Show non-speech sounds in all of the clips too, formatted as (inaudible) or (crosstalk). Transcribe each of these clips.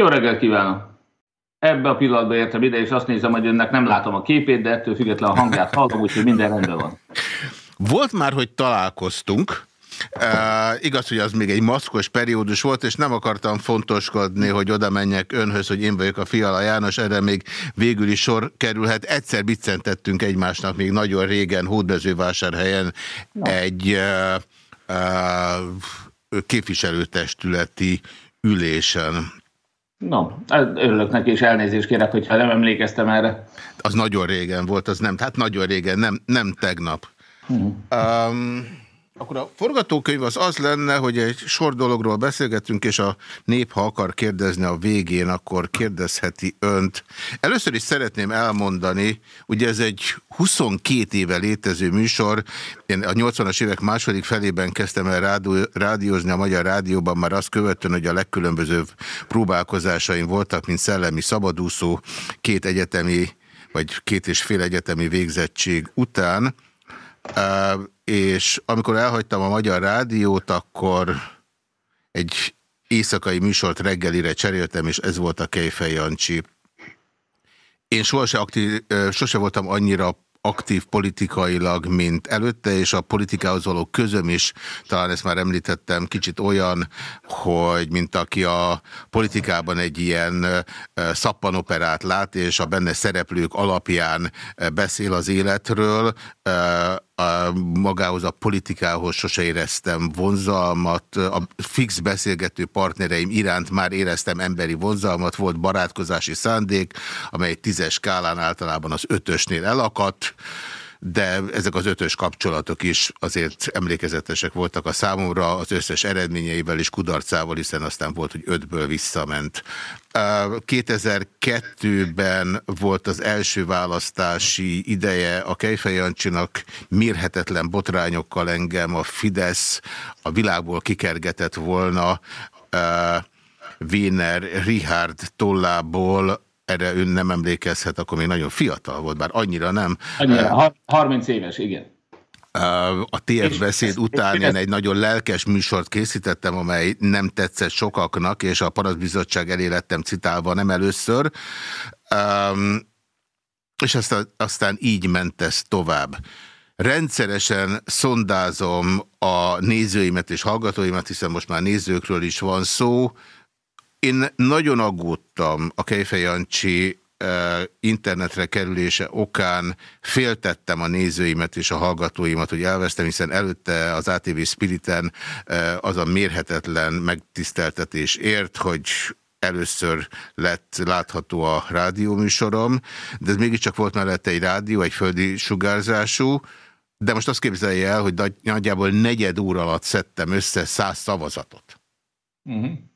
Jó reggelt kívánok! Ebbe a pillanatban értem ide, és azt nézem, hogy önnek nem látom a képét, de ettől függetlenül a hangját hallom, úgyhogy minden rendben van. Volt már, hogy találkoztunk, Uh, igaz, hogy az még egy maszkos periódus volt, és nem akartam fontoskodni, hogy oda menjek önhöz, hogy én vagyok a Fiala János, erre még végül is sor kerülhet. Egyszer biccentettünk egymásnak még nagyon régen Hódmezővásárhelyen egy uh, uh, képviselőtestületi ülésen. No, örülök neki, és elnézést kérek, hogyha nem emlékeztem erre. Az nagyon régen volt, az nem, hát nagyon régen, nem, nem tegnap. -huh. um, akkor a forgatókönyv az az lenne, hogy egy sor dologról beszélgetünk, és a nép, ha akar kérdezni a végén, akkor kérdezheti önt. Először is szeretném elmondani, ugye ez egy 22 éve létező műsor, én a 80-as évek második felében kezdtem el rádió, rádiózni a Magyar Rádióban, már azt követően, hogy a legkülönbözőbb próbálkozásaim voltak, mint szellemi szabadúszó, két egyetemi, vagy két és fél egyetemi végzettség után, és amikor elhagytam a Magyar Rádiót, akkor egy éjszakai műsort reggelire cseréltem, és ez volt a Kejfej Jancsi. Én sohasem, aktív, sose voltam annyira aktív politikailag, mint előtte, és a politikához való közöm is, talán ezt már említettem, kicsit olyan, hogy mint aki a politikában egy ilyen szappanoperát lát, és a benne szereplők alapján beszél az életről, a, magához a politikához sose éreztem vonzalmat, a fix beszélgető partnereim iránt már éreztem emberi vonzalmat, volt barátkozási szándék, amely tízes skálán általában az ötösnél elakadt, de ezek az ötös kapcsolatok is azért emlékezetesek voltak a számomra, az összes eredményeivel és kudarcával, hiszen aztán volt, hogy ötből visszament. 2002-ben volt az első választási ideje a Kejfej Jancsinak mérhetetlen botrányokkal engem a Fidesz a világból kikergetett volna Wiener Richard tollából erre ön nem emlékezhet, akkor még nagyon fiatal volt, bár annyira nem. Annyira, 30 éves, igen. A TF beszéd után én egy nagyon lelkes műsort készítettem, amely nem tetszett sokaknak, és a Paraszbizottság elé lettem citálva nem először. És aztán, aztán így ment ez tovább. Rendszeresen szondázom a nézőimet és hallgatóimat, hiszen most már nézőkről is van szó, én nagyon aggódtam a Kejfej Jancsi internetre kerülése okán féltettem a nézőimet és a hallgatóimat, hogy elvesztem, hiszen előtte az ATV Spiriten az a mérhetetlen megtiszteltetés ért, hogy először lett látható a rádióműsorom, de ez mégiscsak volt mellette egy rádió, egy földi sugárzású, de most azt képzelje el, hogy nagyjából negyed óra alatt szedtem össze száz szavazatot. Uh mhm. -huh.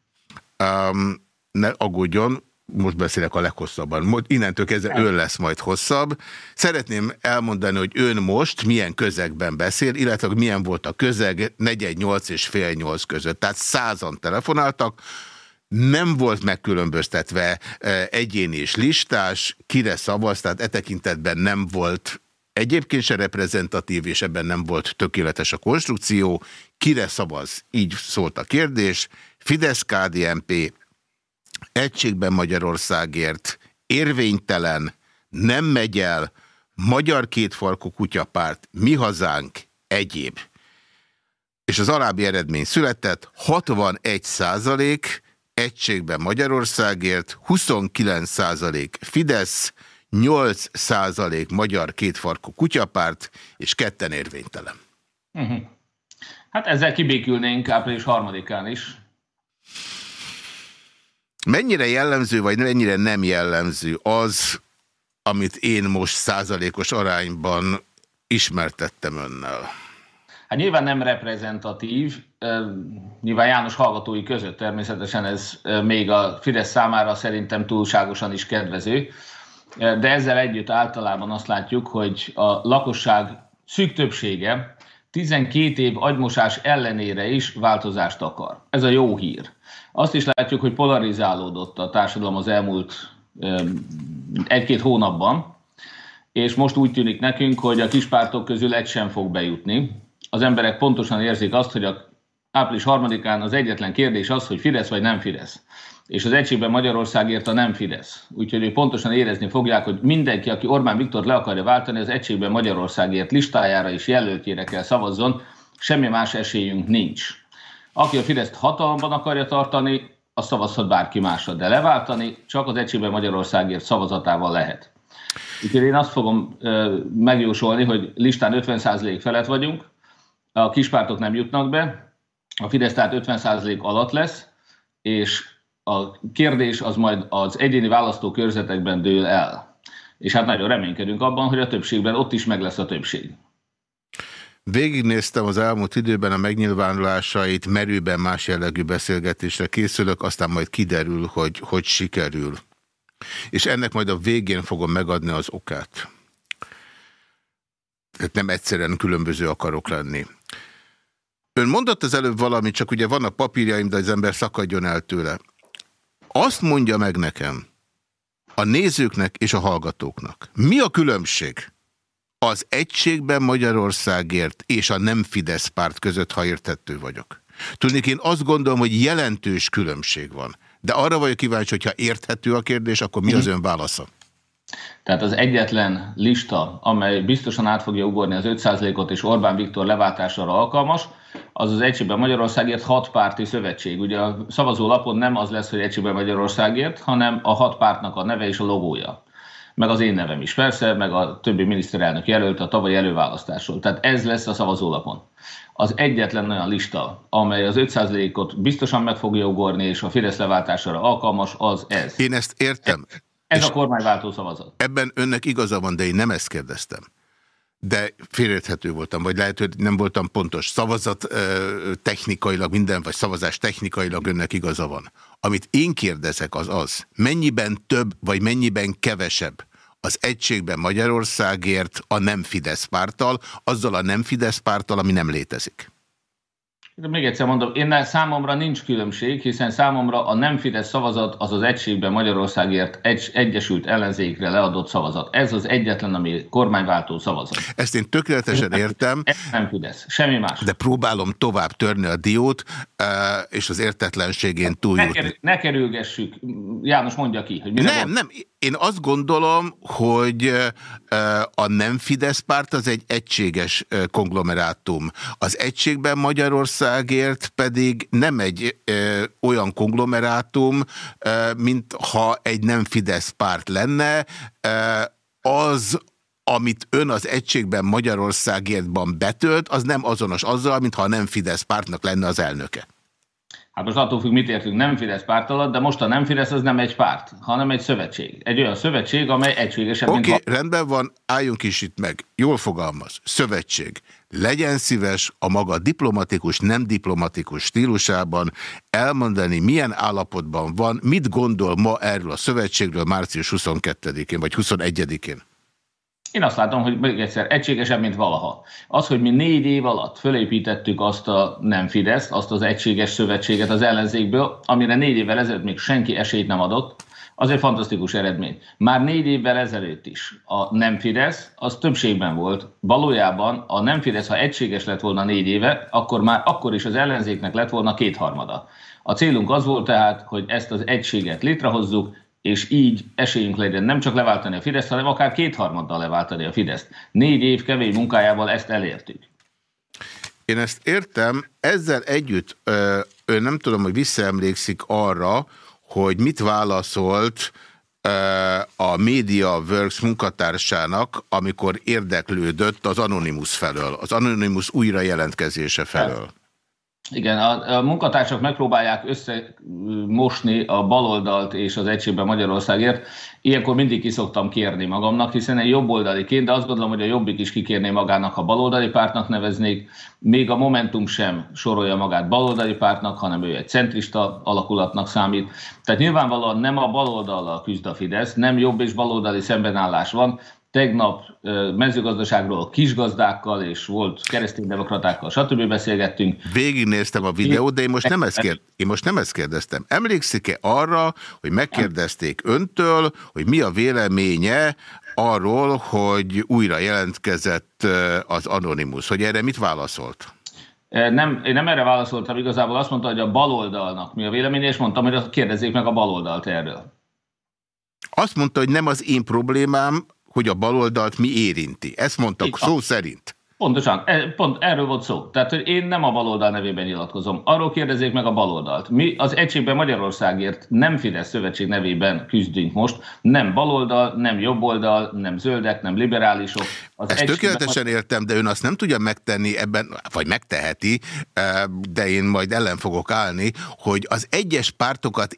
Um, ne aggódjon, most beszélek a leghosszabban. Innentől kezdve ön lesz majd hosszabb. Szeretném elmondani, hogy ön most milyen közegben beszél, illetve milyen volt a közeg 418 és fél 8 között. Tehát százan telefonáltak, nem volt megkülönböztetve e, egyéni és listás, kire szavaz, tehát e tekintetben nem volt egyébként se reprezentatív, és ebben nem volt tökéletes a konstrukció. Kire szavaz? Így szólt a kérdés. Fidesz-KDNP egységben Magyarországért érvénytelen, nem megy el, Magyar kétfarkú kutyapárt, mi hazánk, egyéb. És az alábbi eredmény született, 61 százalék egységben Magyarországért, 29 százalék Fidesz, 8 százalék Magyar kétfarkú kutyapárt, és ketten érvénytelen. Uh mhm. -huh. Hát ezzel kibékülnénk április harmadikán is. Mennyire jellemző, vagy mennyire nem jellemző az, amit én most százalékos arányban ismertettem önnel? Hát nyilván nem reprezentatív, nyilván János hallgatói között természetesen ez még a Fidesz számára szerintem túlságosan is kedvező, de ezzel együtt általában azt látjuk, hogy a lakosság szűk többsége 12 év agymosás ellenére is változást akar. Ez a jó hír. Azt is látjuk, hogy polarizálódott a társadalom az elmúlt egy-két hónapban, és most úgy tűnik nekünk, hogy a kispártok közül egy sem fog bejutni. Az emberek pontosan érzik azt, hogy a április harmadikán az egyetlen kérdés az, hogy Fidesz vagy nem Fidesz. És az egységben Magyarországért a nem Fidesz. Úgyhogy ők pontosan érezni fogják, hogy mindenki, aki Orbán Viktor le akarja váltani, az egységben Magyarországért listájára és jelöltjére kell szavazzon, semmi más esélyünk nincs. Aki a Fideszt hatalomban akarja tartani, az szavazhat bárki másra, de leváltani csak az egységben Magyarországért szavazatával lehet. Úgyhogy én azt fogom megjósolni, hogy listán 50% felett vagyunk, a kispártok nem jutnak be, a Fidesz tehát 50% alatt lesz, és a kérdés az majd az egyéni választókörzetekben dől el. És hát nagyon reménykedünk abban, hogy a többségben ott is meg lesz a többség. Végignéztem az elmúlt időben a megnyilvánulásait, merőben más jellegű beszélgetésre készülök, aztán majd kiderül, hogy hogy sikerül. És ennek majd a végén fogom megadni az okát. Tehát nem egyszerűen különböző akarok lenni. Ön mondott az előbb valamit, csak ugye vannak papírjaim, de az ember szakadjon el tőle. Azt mondja meg nekem, a nézőknek és a hallgatóknak, mi a különbség az egységben Magyarországért és a nem Fidesz párt között, ha értettő vagyok? Tudnék, én azt gondolom, hogy jelentős különbség van. De arra vagyok kíváncsi, hogyha érthető a kérdés, akkor mi az ön válasza? Tehát az egyetlen lista, amely biztosan át fogja ugorni az 5%-ot és Orbán Viktor leváltására alkalmas, az az Egységben Magyarországért hat párti szövetség. Ugye a szavazó lapon nem az lesz, hogy Egységben Magyarországért, hanem a hat pártnak a neve és a logója. Meg az én nevem is persze, meg a többi miniszterelnök jelölt a tavalyi előválasztásról. Tehát ez lesz a szavazólapon. Az egyetlen olyan lista, amely az 5%-ot biztosan meg fogja ugorni, és a Fidesz leváltására alkalmas, az ez. Én ezt értem. Ez és a kormányváltó szavazat. Ebben önnek igaza van, de én nem ezt kérdeztem de félérthető voltam, vagy lehet, hogy nem voltam pontos. Szavazat technikailag minden, vagy szavazás technikailag önnek igaza van. Amit én kérdezek az az, mennyiben több, vagy mennyiben kevesebb az egységben Magyarországért a nem Fidesz pártal, azzal a nem Fidesz pártal, ami nem létezik. De még egyszer mondom, én számomra nincs különbség, hiszen számomra a nem Fidesz szavazat az az egységben Magyarországért egy, egyesült ellenzékre leadott szavazat. Ez az egyetlen, ami kormányváltó szavazat. Ezt én tökéletesen értem. Ez nem Fidesz, semmi más. De próbálom tovább törni a diót, eh, és az értetlenségén túljutni. Ne, ne kerülgessük. János mondja ki, hogy mire Nem, van. nem. Én azt gondolom, hogy a nem Fidesz párt az egy egységes konglomerátum. Az egységben Magyarországért pedig nem egy olyan konglomerátum, mint ha egy nem Fidesz párt lenne. Az amit ön az egységben Magyarországértban betölt, az nem azonos azzal, mintha a nem Fidesz pártnak lenne az elnöke. Hát most attól függ, mit értünk nem Fidesz párt alatt, de most a nem Fidesz az nem egy párt, hanem egy szövetség. Egy olyan szövetség, amely egységesebb, Oké, okay, rendben van, álljunk is itt meg. Jól fogalmaz. Szövetség. Legyen szíves a maga diplomatikus, nem diplomatikus stílusában elmondani, milyen állapotban van, mit gondol ma erről a szövetségről március 22-én vagy 21-én. Én azt látom, hogy még egyszer egységesebb, mint valaha. Az, hogy mi négy év alatt fölépítettük azt a nem Fidesz, azt az egységes szövetséget az ellenzékből, amire négy évvel ezelőtt még senki esélyt nem adott, az egy fantasztikus eredmény. Már négy évvel ezelőtt is a nem Fidesz, az többségben volt. Valójában a nem Fidesz, ha egységes lett volna négy éve, akkor már akkor is az ellenzéknek lett volna kétharmada. A célunk az volt tehát, hogy ezt az egységet létrehozzuk, és így esélyünk legyen nem csak leváltani a Fideszt, hanem akár kétharmaddal leváltani a Fideszt. Négy év kemény munkájával ezt elértük. Én ezt értem, ezzel együtt ő nem tudom, hogy visszaemlékszik arra, hogy mit válaszolt a Media Works munkatársának, amikor érdeklődött az Anonymous felől, az Anonymous újra jelentkezése felől. Hát. Igen, a, a munkatársak megpróbálják összemosni a baloldalt és az egységben Magyarországért. Ilyenkor mindig ki szoktam kérni magamnak, hiszen egy jobboldaliként, de azt gondolom, hogy a Jobbik is kikérné magának, ha baloldali pártnak neveznék. Még a Momentum sem sorolja magát baloldali pártnak, hanem ő egy centrista alakulatnak számít. Tehát nyilvánvalóan nem a baloldallal küzd a Fidesz, nem jobb és baloldali szembenállás van, Tegnap mezőgazdaságról kisgazdákkal és volt kereszténydemokratákkal, stb. beszélgettünk. Végignéztem a videót, de én most nem ezt, kérd... én most nem ezt kérdeztem. Emlékszik-e arra, hogy megkérdezték öntől, hogy mi a véleménye arról, hogy újra jelentkezett az Anonymous, hogy erre mit válaszolt? Nem, én nem erre válaszoltam, igazából azt mondta, hogy a baloldalnak mi a véleménye, és mondtam, hogy kérdezzék meg a baloldalt erről. Azt mondta, hogy nem az én problémám, hogy a baloldalt mi érinti. Ezt mondtak szó szerint. Pontosan, e, pont erről volt szó. Tehát, hogy én nem a baloldal nevében nyilatkozom. Arról kérdezzék meg a baloldalt. Mi az Egységben Magyarországért nem Fidesz Szövetség nevében küzdünk most. Nem baloldal, nem jobboldal, nem zöldek, nem liberálisok. Az Ezt tökéletesen értem, de ön azt nem tudja megtenni ebben, vagy megteheti, e, de én majd ellen fogok állni, hogy az egyes pártokat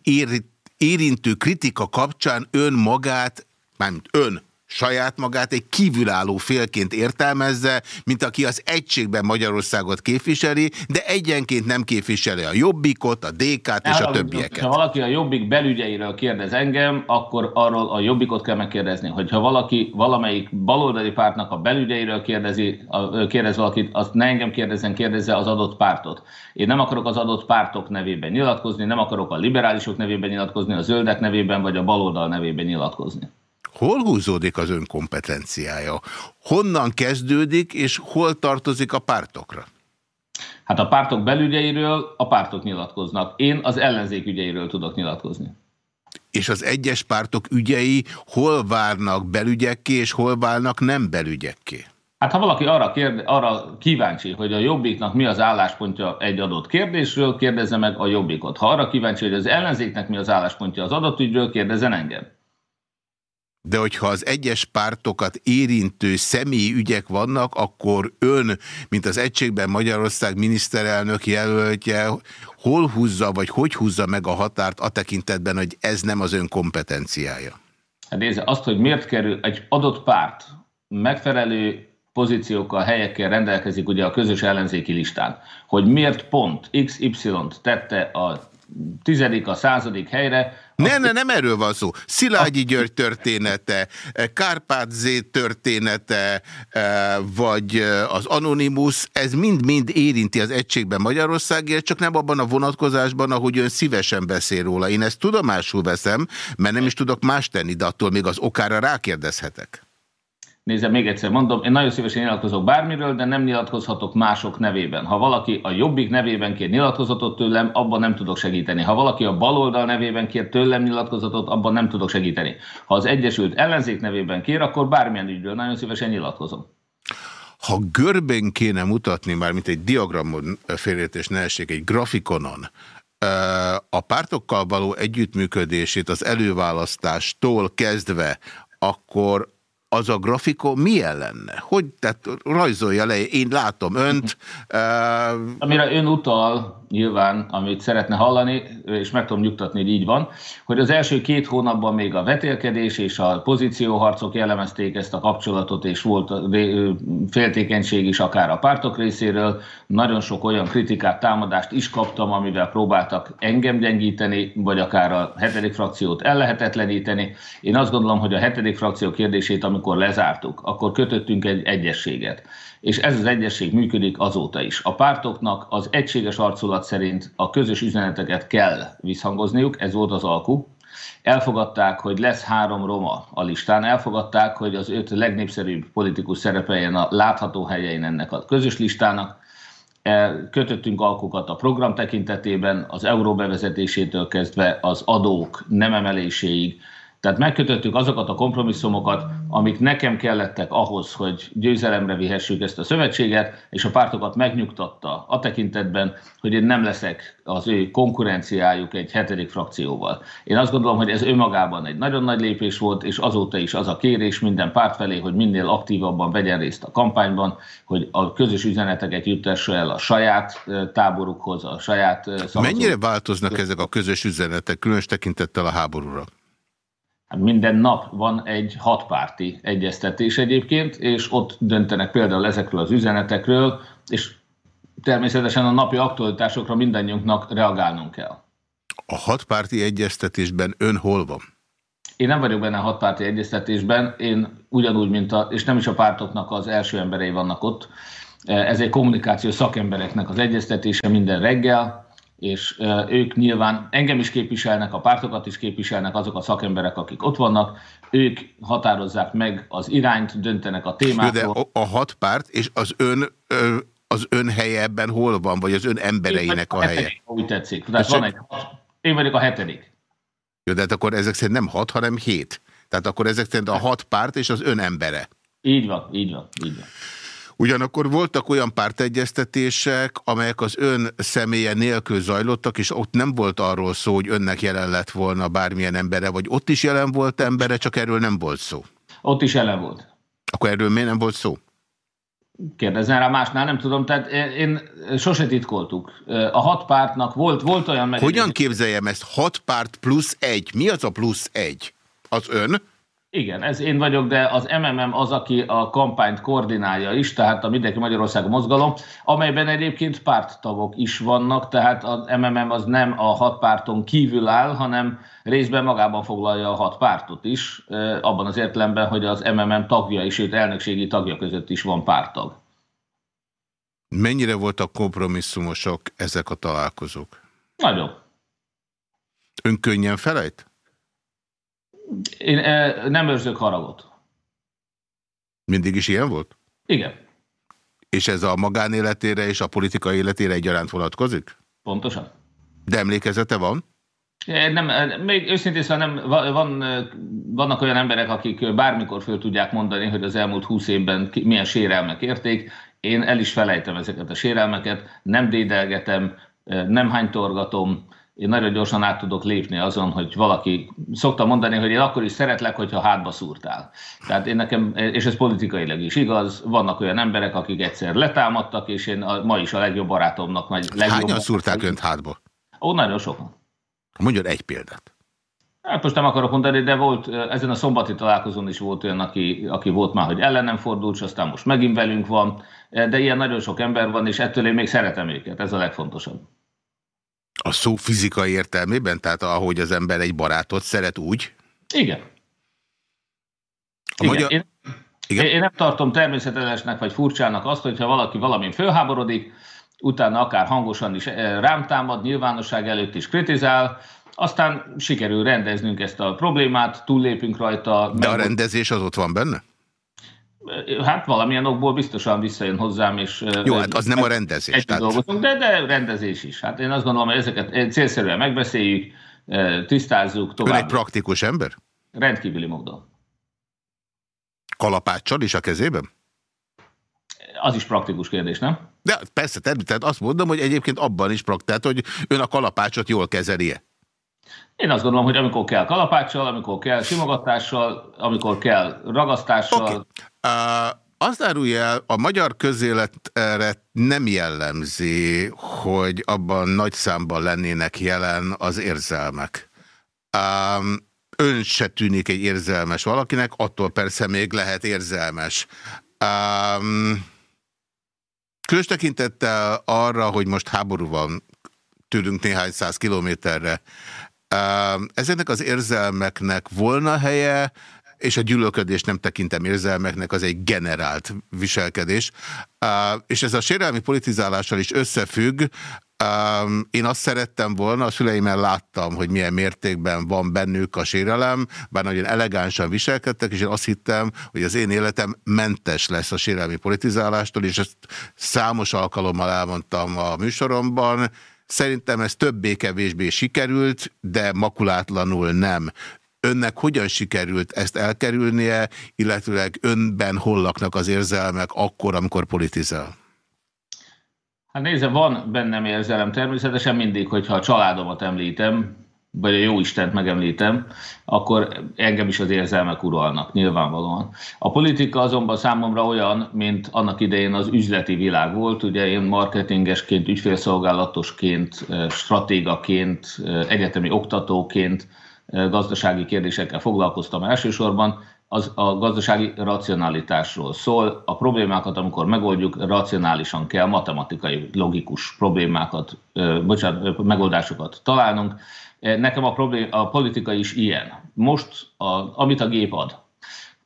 érintő kritika kapcsán ön magát, mármint ön, saját magát egy kívülálló félként értelmezze, mint aki az egységben Magyarországot képviseli, de egyenként nem képviseli a Jobbikot, a DK-t és a többieket. Ha valaki a Jobbik belügyeiről kérdez engem, akkor arról a Jobbikot kell megkérdezni. Hogyha valaki valamelyik baloldali pártnak a belügyeiről kérdezi, a, kérdez valakit, azt ne engem kérdezzen, kérdezze az adott pártot. Én nem akarok az adott pártok nevében nyilatkozni, nem akarok a liberálisok nevében nyilatkozni, a zöldek nevében vagy a baloldal nevében nyilatkozni. Hol húzódik az ön kompetenciája? Honnan kezdődik, és hol tartozik a pártokra? Hát a pártok belügyeiről a pártok nyilatkoznak. Én az ellenzék ügyeiről tudok nyilatkozni. És az egyes pártok ügyei hol várnak belügyekké, és hol válnak nem belügyekké? Hát ha valaki arra, kérde, arra kíváncsi, hogy a Jobbiknak mi az álláspontja egy adott kérdésről, kérdezze meg a Jobbikot. Ha arra kíváncsi, hogy az ellenzéknek mi az álláspontja az adott ügyről, kérdezzen engem de hogyha az egyes pártokat érintő személyi ügyek vannak, akkor ön, mint az Egységben Magyarország miniszterelnök jelöltje, hol húzza, vagy hogy húzza meg a határt a tekintetben, hogy ez nem az ön kompetenciája? Hát nézze, azt, hogy miért kerül egy adott párt megfelelő pozíciókkal, helyekkel rendelkezik ugye a közös ellenzéki listán, hogy miért pont XY-t tette a tizedik, a századik helyre, ne, ne, nem erről van szó. Szilágyi György története, Kárpát Z története, e, vagy e, az Anonymous, ez mind-mind érinti az egységben Magyarországért, csak nem abban a vonatkozásban, ahogy ön szívesen beszél róla. Én ezt tudomásul veszem, mert nem is tudok más tenni, de attól még az okára rákérdezhetek. Nézze, még egyszer mondom, én nagyon szívesen nyilatkozok bármiről, de nem nyilatkozhatok mások nevében. Ha valaki a Jobbik nevében kér nyilatkozatot tőlem, abban nem tudok segíteni. Ha valaki a baloldal nevében kér tőlem nyilatkozatot, abban nem tudok segíteni. Ha az Egyesült Ellenzék nevében kér, akkor bármilyen ügyről nagyon szívesen nyilatkozom. Ha görben kéne mutatni, már mint egy diagramon félretés ne essék, egy grafikonon, a pártokkal való együttműködését az előválasztástól kezdve, akkor az a grafikon milyen lenne? Hogy, tehát rajzolja le, én látom önt. Uh... (laughs) Amire ön utal, nyilván, amit szeretne hallani, és meg tudom nyugtatni, hogy így van, hogy az első két hónapban még a vetélkedés és a pozícióharcok jellemezték ezt a kapcsolatot, és volt féltékenység is akár a pártok részéről. Nagyon sok olyan kritikát, támadást is kaptam, amivel próbáltak engem gyengíteni, vagy akár a hetedik frakciót ellehetetleníteni. Én azt gondolom, hogy a hetedik frakció kérdését, amikor lezártuk, akkor kötöttünk egy egyességet és ez az egyesség működik azóta is. A pártoknak az egységes arculat szerint a közös üzeneteket kell visszhangozniuk, ez volt az alku. Elfogadták, hogy lesz három roma a listán, elfogadták, hogy az öt legnépszerűbb politikus szerepeljen a látható helyein ennek a közös listának, e, kötöttünk alkukat a program tekintetében, az euró bevezetésétől kezdve az adók nem emeléséig, tehát megkötöttük azokat a kompromisszumokat, amik nekem kellettek ahhoz, hogy győzelemre vihessük ezt a szövetséget, és a pártokat megnyugtatta a tekintetben, hogy én nem leszek az ő konkurenciájuk egy hetedik frakcióval. Én azt gondolom, hogy ez önmagában egy nagyon nagy lépés volt, és azóta is az a kérés minden párt felé, hogy minél aktívabban vegyen részt a kampányban, hogy a közös üzeneteket juttassa el a saját táborukhoz, a saját szavazók. Mennyire változnak ezek a közös üzenetek, különös tekintettel a háborúra? Hát minden nap van egy hatpárti egyeztetés egyébként, és ott döntenek például ezekről az üzenetekről, és természetesen a napi aktualitásokra mindannyiunknak reagálnunk kell. A hatpárti egyeztetésben ön hol van? Én nem vagyok benne a hatpárti egyeztetésben, én ugyanúgy, mint a, és nem is a pártoknak az első emberei vannak ott, ez egy kommunikáció szakembereknek az egyeztetése minden reggel, és ők nyilván engem is képviselnek, a pártokat is képviselnek azok a szakemberek, akik ott vannak, ők határozzák meg az irányt, döntenek a témákról. De a, hat párt és az ön az ön helye ebben hol van, vagy az ön embereinek a, a helye? Úgy tetszik. Tehát van egy, én vagyok a hetedik. Jó, de hát akkor ezek szerint nem hat, hanem hét. Tehát akkor ezek szerint a hat párt és az ön embere. Így van, így van, így van. Ugyanakkor voltak olyan pártegyeztetések, amelyek az ön személye nélkül zajlottak, és ott nem volt arról szó, hogy önnek jelen lett volna bármilyen embere, vagy ott is jelen volt embere, csak erről nem volt szó. Ott is jelen volt. Akkor erről miért nem volt szó? Kérdezzen rá másnál, nem tudom, tehát én sose titkoltuk. A hat pártnak volt, volt olyan... Meg Hogyan képzeljem ezt? Hat párt plusz egy. Mi az a plusz egy? Az ön? Igen, ez én vagyok, de az MMM az, aki a kampányt koordinálja is, tehát a Mindenki Magyarország mozgalom, amelyben egyébként párttagok is vannak, tehát az MMM az nem a hat párton kívül áll, hanem részben magában foglalja a hat pártot is, abban az értelemben, hogy az MMM tagja is, sőt elnökségi tagja között is van pártag. Mennyire voltak kompromisszumosok ezek a találkozók? Nagyon. Ön könnyen felejt? Én nem őrzök haragot. Mindig is ilyen volt? Igen. És ez a magánéletére és a politikai életére egyaránt vonatkozik? Pontosan. De emlékezete van? Nem, még őszintén szóval nem, van, vannak olyan emberek, akik bármikor föl tudják mondani, hogy az elmúlt húsz évben milyen sérelmek érték. Én el is felejtem ezeket a sérelmeket, nem dédelgetem, nem hánytorgatom, én nagyon gyorsan át tudok lépni azon, hogy valaki, szokta mondani, hogy én akkor is szeretlek, hogyha hátba szúrtál. Tehát én nekem, és ez politikailag is igaz, vannak olyan emberek, akik egyszer letámadtak, és én a, ma is a legjobb barátomnak. Vagy legjobb Hányan szúrták önt hátba? Ó, nagyon sokan. Mondjon egy példát. Hát most nem akarok mondani, de volt, ezen a szombati találkozón is volt olyan, aki, aki volt már, hogy ellenem fordult, és aztán most megint velünk van, de ilyen nagyon sok ember van, és ettől én még szeretem őket, ez a legfontosabb. A szó fizikai értelmében? Tehát ahogy az ember egy barátot szeret úgy? Igen. A Igen. Magyar... Én, Igen? én nem tartom természetesnek vagy furcsának azt, hogyha valaki valamin fölháborodik, utána akár hangosan is eh, rám támad, nyilvánosság előtt is kritizál, aztán sikerül rendeznünk ezt a problémát, túllépünk rajta. De a rendezés az ott van benne? Hát valamilyen okból biztosan visszajön hozzám, és... Jó, hát az nem a rendezés. Tehát... dolgozunk, de, de rendezés is. Hát én azt gondolom, hogy ezeket célszerűen megbeszéljük, tisztázzuk tovább. Ön egy praktikus ember? Rendkívüli módon. Kalapáccsal is a kezében? Az is praktikus kérdés, nem? De persze, tehát azt mondom, hogy egyébként abban is praktikus, hogy ön a kalapácsot jól kezeli -e? Én azt gondolom, hogy amikor kell kalapáccsal, amikor kell simogatással, amikor kell ragasztással. Okay. Azt árulja el, a magyar közéletre nem jellemzi, hogy abban nagy számban lennének jelen az érzelmek. Um, ön se tűnik egy érzelmes valakinek, attól persze még lehet érzelmes. Um, különös arra, hogy most háború van tőlünk néhány száz kilométerre, Ezeknek az érzelmeknek volna helye, és a gyűlölködés nem tekintem érzelmeknek, az egy generált viselkedés. És ez a sérelmi politizálással is összefügg. Én azt szerettem volna, a szüleimmel láttam, hogy milyen mértékben van bennük a sérelem, bár nagyon elegánsan viselkedtek, és én azt hittem, hogy az én életem mentes lesz a sérelmi politizálástól, és ezt számos alkalommal elmondtam a műsoromban, Szerintem ez többé-kevésbé sikerült, de makulátlanul nem. Önnek hogyan sikerült ezt elkerülnie, illetőleg önben hol laknak az érzelmek akkor, amikor politizál? Hát nézze, van bennem érzelem természetesen mindig, hogyha a családomat említem, vagy a jó Istent megemlítem, akkor engem is az érzelmek uralnak, nyilvánvalóan. A politika azonban számomra olyan, mint annak idején az üzleti világ volt, ugye én marketingesként, ügyfélszolgálatosként, stratégaként, egyetemi oktatóként, gazdasági kérdésekkel foglalkoztam elsősorban, az a gazdasági racionalitásról szól. A problémákat, amikor megoldjuk, racionálisan kell, matematikai, logikus problémákat, bocsánat, megoldásokat találnunk. Nekem a, problém, a politika is ilyen. Most, a, amit a gép ad,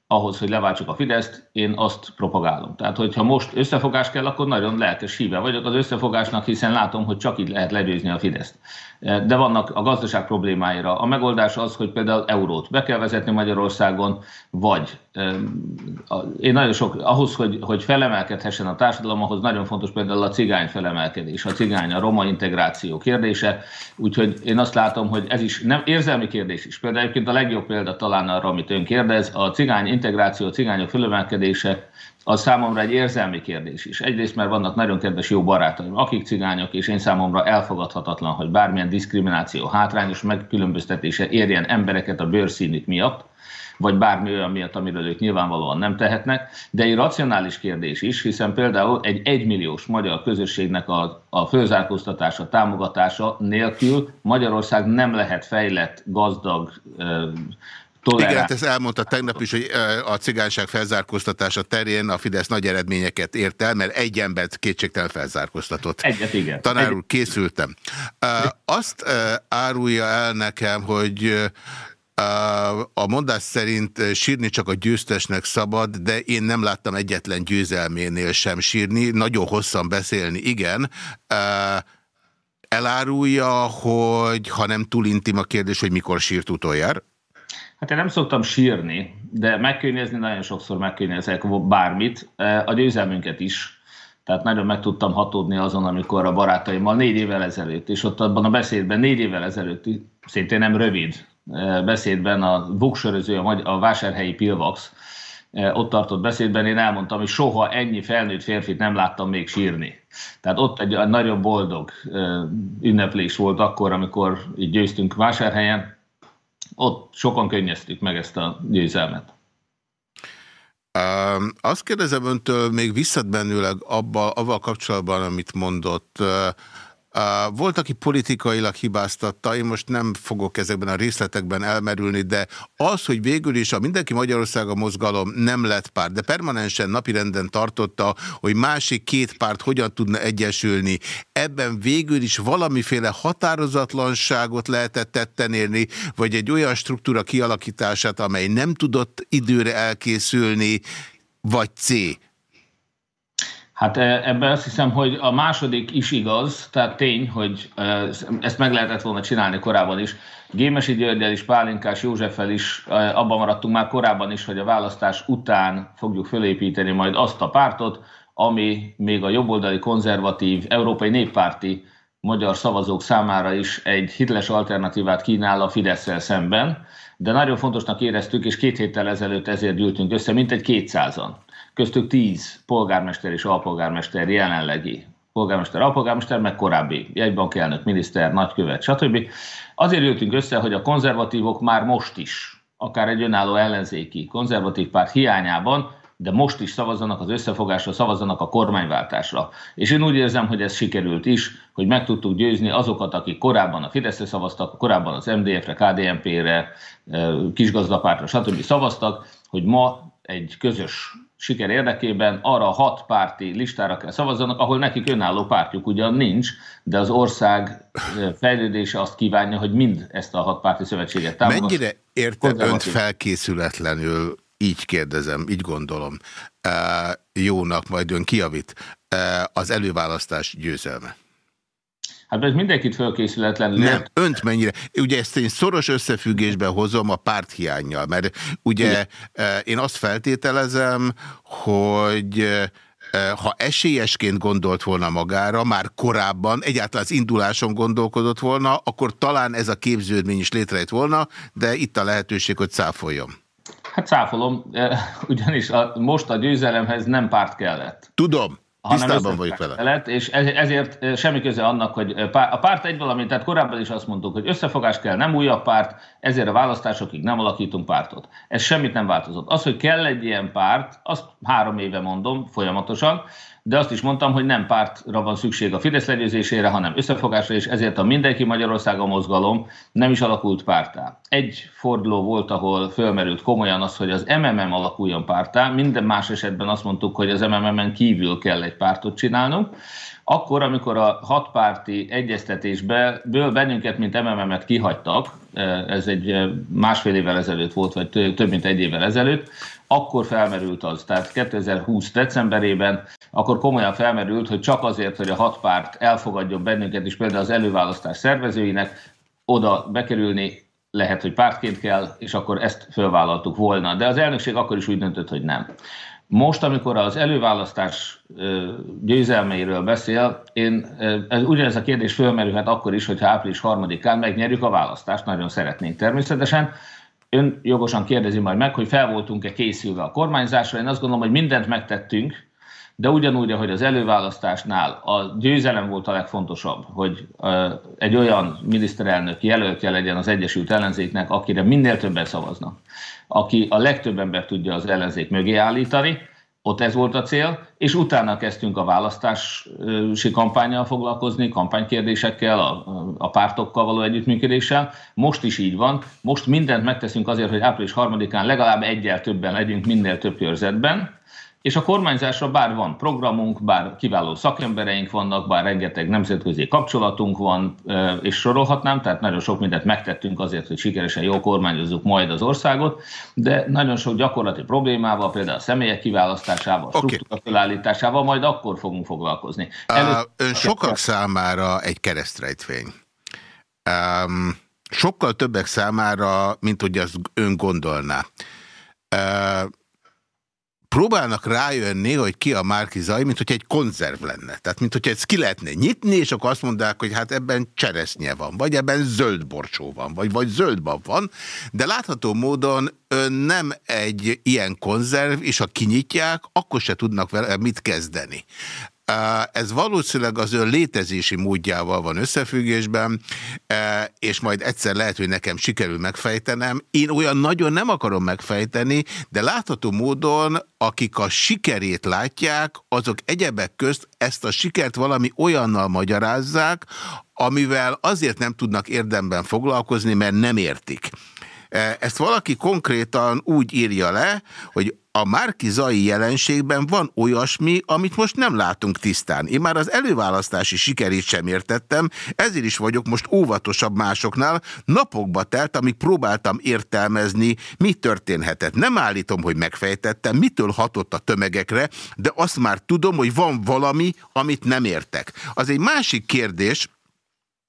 ahhoz, hogy leváltsuk a Fideszt, én azt propagálom. Tehát, hogyha most összefogás kell, akkor nagyon lelkes híve vagyok az összefogásnak, hiszen látom, hogy csak így lehet legyőzni a Fideszt. De vannak a gazdaság problémáira. A megoldás az, hogy például eurót be kell vezetni Magyarországon, vagy én nagyon sok, ahhoz, hogy, hogy felemelkedhessen a társadalom, ahhoz nagyon fontos például a cigány felemelkedés, a cigány, a roma integráció kérdése. Úgyhogy én azt látom, hogy ez is nem érzelmi kérdés is. Például egyébként a legjobb példa talán arra, amit ön kérdez, a cigány integráció, a cigányok felemelkedése, az számomra egy érzelmi kérdés is. Egyrészt, mert vannak nagyon kedves jó barátaim, akik cigányok, és én számomra elfogadhatatlan, hogy bármilyen diszkrimináció, hátrányos megkülönböztetése érjen embereket a bőrszínük miatt, vagy bármi olyan miatt, amiről ők nyilvánvalóan nem tehetnek, de egy racionális kérdés is, hiszen például egy egymilliós magyar közösségnek a, a főzárkóztatása, támogatása nélkül Magyarország nem lehet fejlett, gazdag, Tolerál. Igen, hát ezt elmondta tegnap is, hogy a cigányság felzárkóztatása terén a Fidesz nagy eredményeket ért el, mert egy embert kétségtelen felzárkóztatott. Egyet, igen. Tanár úr, készültem. Azt árulja el nekem, hogy a mondás szerint sírni csak a győztesnek szabad, de én nem láttam egyetlen győzelménél sem sírni. Nagyon hosszan beszélni, igen. Elárulja, hogy ha nem túl intim a kérdés, hogy mikor sírt utoljára? Hát én nem szoktam sírni, de megkönnyezni nagyon sokszor megkönnyezek bármit, a győzelmünket is. Tehát nagyon meg tudtam hatódni azon, amikor a barátaimmal négy évvel ezelőtt, és ott abban a beszédben négy évvel ezelőtt, szintén nem rövid beszédben a buksöröző, a, a vásárhelyi Pilvax, ott tartott beszédben én elmondtam, hogy soha ennyi felnőtt férfit nem láttam még sírni. Tehát ott egy nagyon boldog ünneplés volt akkor, amikor így győztünk vásárhelyen, ott sokan könnyeztük meg ezt a győzelmet. Um, azt kérdezem öntől még visszatbenőleg abba, avval kapcsolatban, amit mondott. Volt, aki politikailag hibáztatta, én most nem fogok ezekben a részletekben elmerülni, de az, hogy végül is a Mindenki Magyarországa mozgalom nem lett párt, de permanensen napirenden tartotta, hogy másik két párt hogyan tudna egyesülni, ebben végül is valamiféle határozatlanságot lehetett tetten érni, vagy egy olyan struktúra kialakítását, amely nem tudott időre elkészülni, vagy C Hát e, ebben azt hiszem, hogy a második is igaz, tehát tény, hogy e, ezt meg lehetett volna csinálni korábban is. Gémesi Györgyel is, Pálinkás Józseffel is e, abban maradtunk már korábban is, hogy a választás után fogjuk fölépíteni majd azt a pártot, ami még a jobboldali konzervatív, európai néppárti magyar szavazók számára is egy hitles alternatívát kínál a fidesz szemben, de nagyon fontosnak éreztük, és két héttel ezelőtt ezért gyűltünk össze, mint egy kétszázan köztük tíz polgármester és alpolgármester jelenlegi polgármester, alpolgármester, meg korábbi jegybank elnök, miniszter, nagykövet, stb. Azért jöttünk össze, hogy a konzervatívok már most is, akár egy önálló ellenzéki konzervatív párt hiányában, de most is szavazzanak az összefogásra, szavazzanak a kormányváltásra. És én úgy érzem, hogy ez sikerült is, hogy meg tudtuk győzni azokat, akik korábban a Fideszre szavaztak, korábban az MDF-re, KDNP-re, kisgazdapártra, stb. szavaztak, hogy ma egy közös siker érdekében arra a hat párti listára kell szavazzanak, ahol nekik önálló pártjuk ugyan nincs, de az ország fejlődése azt kívánja, hogy mind ezt a hat párti szövetséget támogatja. Mennyire érte önt felkészületlenül, így kérdezem, így gondolom, jónak majd ön kiavít, az előválasztás győzelme? Hát ez mindenkit fölkészületlenül. Nem, önt mennyire. Ugye ezt én szoros összefüggésben hozom a párthiányjal, mert ugye Igen. E, én azt feltételezem, hogy e, ha esélyesként gondolt volna magára, már korábban, egyáltalán az induláson gondolkodott volna, akkor talán ez a képződmény is létrejött volna, de itt a lehetőség, hogy cáfoljon. Hát cáfolom, e, (laughs) ugyanis a, most a győzelemhez nem párt kellett. Tudom. Tisztában vagyok vele. Lett, és ezért semmi köze annak, hogy a párt egy valami, tehát korábban is azt mondtuk, hogy összefogás kell, nem újabb párt, ezért a választásokig nem alakítunk pártot. Ez semmit nem változott. Az, hogy kell egy ilyen párt, azt három éve mondom folyamatosan, de azt is mondtam, hogy nem pártra van szükség a Fidesz legyőzésére, hanem összefogásra, és ezért a Mindenki Magyarország a mozgalom nem is alakult pártá. Egy forduló volt, ahol fölmerült komolyan az, hogy az MMM alakuljon pártá, minden más esetben azt mondtuk, hogy az MMM-en kívül kell egy pártot csinálnunk, akkor, amikor a hatpárti egyeztetésből bennünket, mint MMM-et kihagytak, ez egy másfél évvel ezelőtt volt, vagy több mint egy évvel ezelőtt, akkor felmerült az, tehát 2020 decemberében, akkor komolyan felmerült, hogy csak azért, hogy a hat párt elfogadjon bennünket is például az előválasztás szervezőinek, oda bekerülni lehet, hogy pártként kell, és akkor ezt fölvállaltuk volna. De az elnökség akkor is úgy döntött, hogy nem. Most, amikor az előválasztás győzelmeiről beszél, én, ez, ugyanez a kérdés fölmerülhet akkor is, hogyha április harmadikán megnyerjük a választást, nagyon szeretnénk természetesen. Ön jogosan kérdezi majd meg, hogy fel voltunk-e készülve a kormányzásra. Én azt gondolom, hogy mindent megtettünk, de ugyanúgy, ahogy az előválasztásnál a győzelem volt a legfontosabb, hogy egy olyan miniszterelnök jelöltje legyen az Egyesült Ellenzéknek, akire minél többen szavaznak, aki a legtöbb ember tudja az ellenzék mögé állítani, ott ez volt a cél, és utána kezdtünk a választási kampányjal foglalkozni, kampánykérdésekkel, a, a pártokkal való együttműködéssel. Most is így van. Most mindent megteszünk azért, hogy április harmadikán legalább egyel többen legyünk minél több körzetben, és a kormányzásra bár van programunk, bár kiváló szakembereink vannak, bár rengeteg nemzetközi kapcsolatunk van, és sorolhatnám, tehát nagyon sok mindent megtettünk azért, hogy sikeresen jól kormányozzuk majd az országot, de nagyon sok gyakorlati problémával, például a személyek kiválasztásával, a struktúra okay. felállításával majd akkor fogunk foglalkozni. Előtt... Uh, ön sokak számára egy keresztrejtvény. Um, sokkal többek számára, mint hogy azt ön gondolná. Uh, próbálnak rájönni, hogy ki a Márkizai, mint hogy egy konzerv lenne. Tehát, mint hogy ezt ki lehetne nyitni, és akkor azt mondják, hogy hát ebben cseresznye van, vagy ebben zöld borsó van, vagy, vagy zöldbab van, de látható módon ön nem egy ilyen konzerv, és ha kinyitják, akkor se tudnak vele mit kezdeni. Ez valószínűleg az ön létezési módjával van összefüggésben, és majd egyszer lehet, hogy nekem sikerül megfejtenem. Én olyan nagyon nem akarom megfejteni, de látható módon, akik a sikerét látják, azok egyebek közt ezt a sikert valami olyannal magyarázzák, amivel azért nem tudnak érdemben foglalkozni, mert nem értik. Ezt valaki konkrétan úgy írja le, hogy a márkizai jelenségben van olyasmi, amit most nem látunk tisztán. Én már az előválasztási sikerét sem értettem, ezért is vagyok most óvatosabb másoknál. Napokba telt, amíg próbáltam értelmezni, mi történhetett. Nem állítom, hogy megfejtettem, mitől hatott a tömegekre, de azt már tudom, hogy van valami, amit nem értek. Az egy másik kérdés,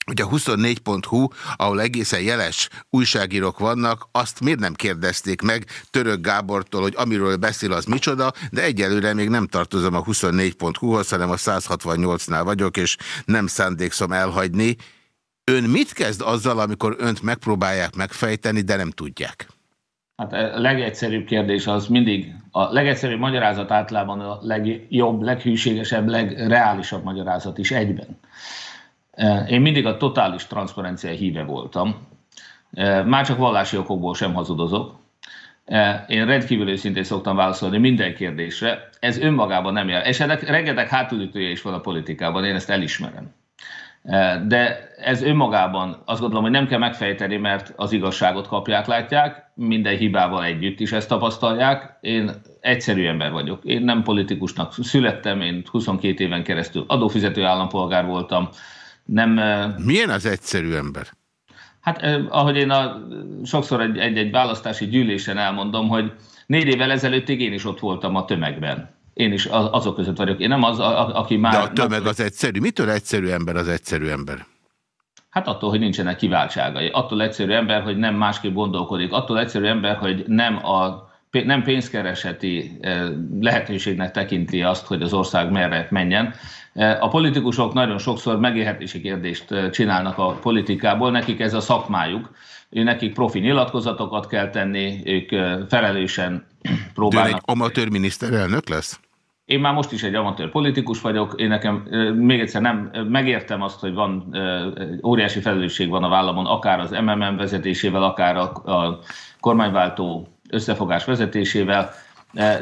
hogy a 24.hu, ahol egészen jeles újságírók vannak, azt miért nem kérdezték meg Török Gábortól, hogy amiről beszél az micsoda, de egyelőre még nem tartozom a 24.hu-hoz, hanem a 168-nál vagyok, és nem szándékszom elhagyni. Ön mit kezd azzal, amikor önt megpróbálják megfejteni, de nem tudják? Hát a legegyszerűbb kérdés az mindig, a legegyszerűbb magyarázat általában a legjobb, leghűségesebb, legreálisabb magyarázat is egyben. Én mindig a totális transzparencia híve voltam. Már csak vallási okokból sem hazudozok. Én rendkívül őszintén szoktam válaszolni minden kérdésre. Ez önmagában nem jel. És ennek rengeteg hátulütője is van a politikában, én ezt elismerem. De ez önmagában azt gondolom, hogy nem kell megfejteni, mert az igazságot kapják, látják, minden hibával együtt is ezt tapasztalják. Én egyszerű ember vagyok. Én nem politikusnak születtem, én 22 éven keresztül adófizető állampolgár voltam, nem... Milyen az egyszerű ember? Hát ahogy én a, sokszor egy-egy választási gyűlésen elmondom, hogy négy évvel ezelőttig én is ott voltam a tömegben. Én is azok között vagyok. Én nem az, a, aki már... De a tömeg az egyszerű. Mitől egyszerű ember az egyszerű ember? Hát attól, hogy nincsenek kiváltságai. Attól egyszerű ember, hogy nem másképp gondolkodik. Attól egyszerű ember, hogy nem a nem pénzkereseti lehetőségnek tekinti azt, hogy az ország merre menjen, a politikusok nagyon sokszor megélhetési kérdést csinálnak a politikából, nekik ez a szakmájuk, nekik profi nyilatkozatokat kell tenni, ők felelősen (clears throat) próbálnak. De egy amatőr miniszterelnök lesz? Én már most is egy amatőr politikus vagyok, én nekem még egyszer nem megértem azt, hogy van óriási felelősség van a vállamon, akár az MMM vezetésével, akár a, a kormányváltó összefogás vezetésével,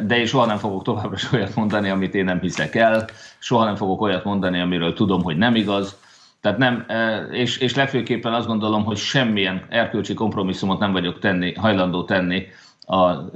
de én soha nem fogok továbbra is olyat mondani, amit én nem hiszek el, soha nem fogok olyat mondani, amiről tudom, hogy nem igaz. Tehát nem, és, és legfőképpen azt gondolom, hogy semmilyen erkölcsi kompromisszumot nem vagyok tenni, hajlandó tenni a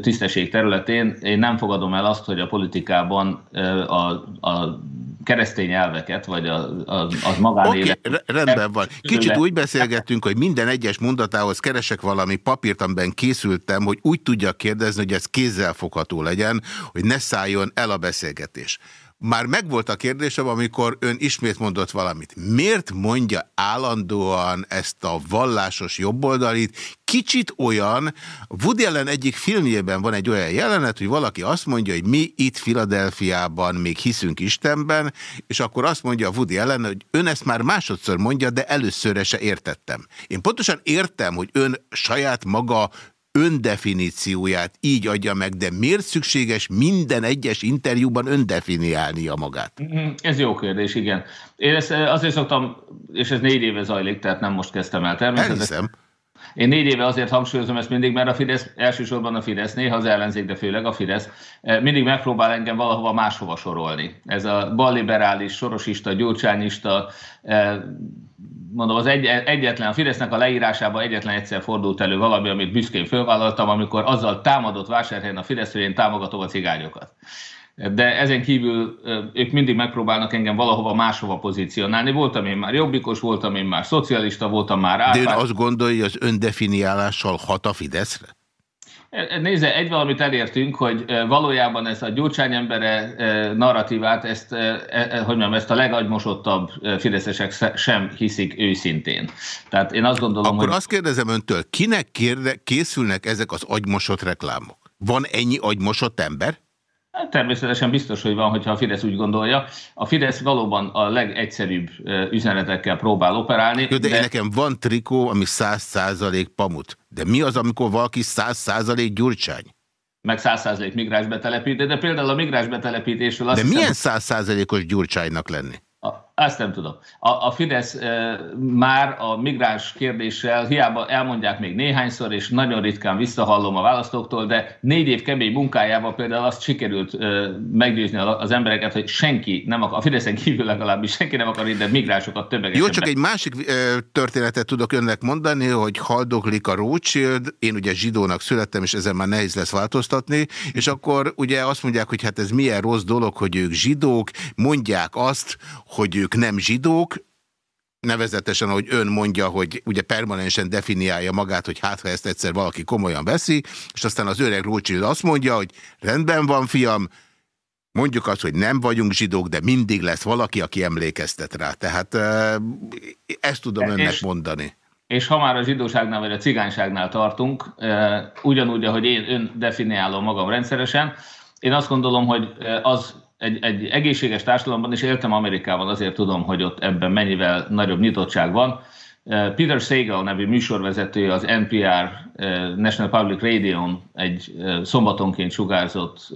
tisztesség területén. Én nem fogadom el azt, hogy a politikában a, a keresztény elveket, vagy az, az, az magánélet. Okay, rendben van. Kicsit úgy beszélgettünk, hogy minden egyes mondatához keresek valami papírt, amiben készültem, hogy úgy tudjak kérdezni, hogy ez kézzelfogható legyen, hogy ne szálljon el a beszélgetés. Már megvolt a kérdésem, amikor ön ismét mondott valamit. Miért mondja állandóan ezt a vallásos jobboldalit? Kicsit olyan, Woody Allen egyik filmjében van egy olyan jelenet, hogy valaki azt mondja, hogy mi itt Filadelfiában még hiszünk Istenben, és akkor azt mondja a Woody Allen, hogy ön ezt már másodszor mondja, de előszörre se értettem. Én pontosan értem, hogy ön saját maga öndefinícióját így adja meg, de miért szükséges minden egyes interjúban öndefiniálnia magát? Mhm, ez jó kérdés, igen. Én ezt eh, azért szoktam, és ez négy éve zajlik, tehát nem most kezdtem el természetesen. Én négy éve azért hangsúlyozom ezt mindig, mert a Fidesz, elsősorban a Fidesz, néha az ellenzék, de főleg a Fidesz, eh, mindig megpróbál engem valahova máshova sorolni. Ez a balliberális, sorosista, gyurcsányista, eh, mondom, az egy, egyetlen, a Fidesznek a leírásában egyetlen egyszer fordult elő valami, amit büszkén fölvállaltam, amikor azzal támadott vásárhelyen a Fidesz, hogy én támogatom a cigányokat. De ezen kívül ők mindig megpróbálnak engem valahova máshova pozícionálni. Voltam én már jobbikos, voltam én már szocialista, voltam már átpár. De ön azt gondolja, hogy az öndefiniálással hat a Fideszre? Nézze, egy valamit elértünk, hogy valójában ezt a Gyurcsány embere narratívát, ezt, e, e, hogy mondjam, ezt a legagymosottabb fideszesek sem hiszik őszintén. Tehát én azt gondolom, Akkor hogy... azt kérdezem öntől, kinek kérde, készülnek ezek az agymosott reklámok? Van ennyi agymosott ember? Hát természetesen biztos, hogy van, hogyha a Fidesz úgy gondolja. A Fidesz valóban a legegyszerűbb üzenetekkel próbál operálni. Jó, de, de... nekem van trikó, ami 100% pamut. De mi az, amikor valaki 100% gyurcsány? meg 100% migráns betelepítés, de például a migráns betelepítésről azt De milyen 100%-os gyurcsánynak lenni? Ezt nem tudom. A, a Fidesz e, már a migráns kérdéssel hiába elmondják még néhányszor, és nagyon ritkán visszahallom a választóktól, de négy év kemény munkájával például azt sikerült e, meggyőzni az embereket, hogy senki nem akar, a Fideszen kívül legalábbis senki nem akar ide migránsokat többeket. Jó, csak be. egy másik e, történetet tudok önnek mondani, hogy haldoklik a Rothschild, én ugye zsidónak születtem, és ezen már nehéz lesz változtatni, és akkor ugye azt mondják, hogy hát ez milyen rossz dolog, hogy ők zsidók, mondják azt, hogy ők nem zsidók, nevezetesen, hogy ön mondja, hogy ugye permanensen definiálja magát, hogy hát ha ezt egyszer valaki komolyan veszi, és aztán az öreg Rothschild azt mondja, hogy rendben van, fiam, mondjuk azt, hogy nem vagyunk zsidók, de mindig lesz valaki, aki emlékeztet rá. Tehát ezt tudom önnek és, mondani. És ha már a zsidóságnál vagy a cigányságnál tartunk, ugyanúgy, ahogy én ön definiálom magam rendszeresen, én azt gondolom, hogy az egy, egy egészséges társadalomban, és éltem Amerikában, azért tudom, hogy ott ebben mennyivel nagyobb nyitottság van. Eh, Peter Sagal nevű műsorvezető az NPR eh, National Public Radio-n egy eh, szombatonként sugárzott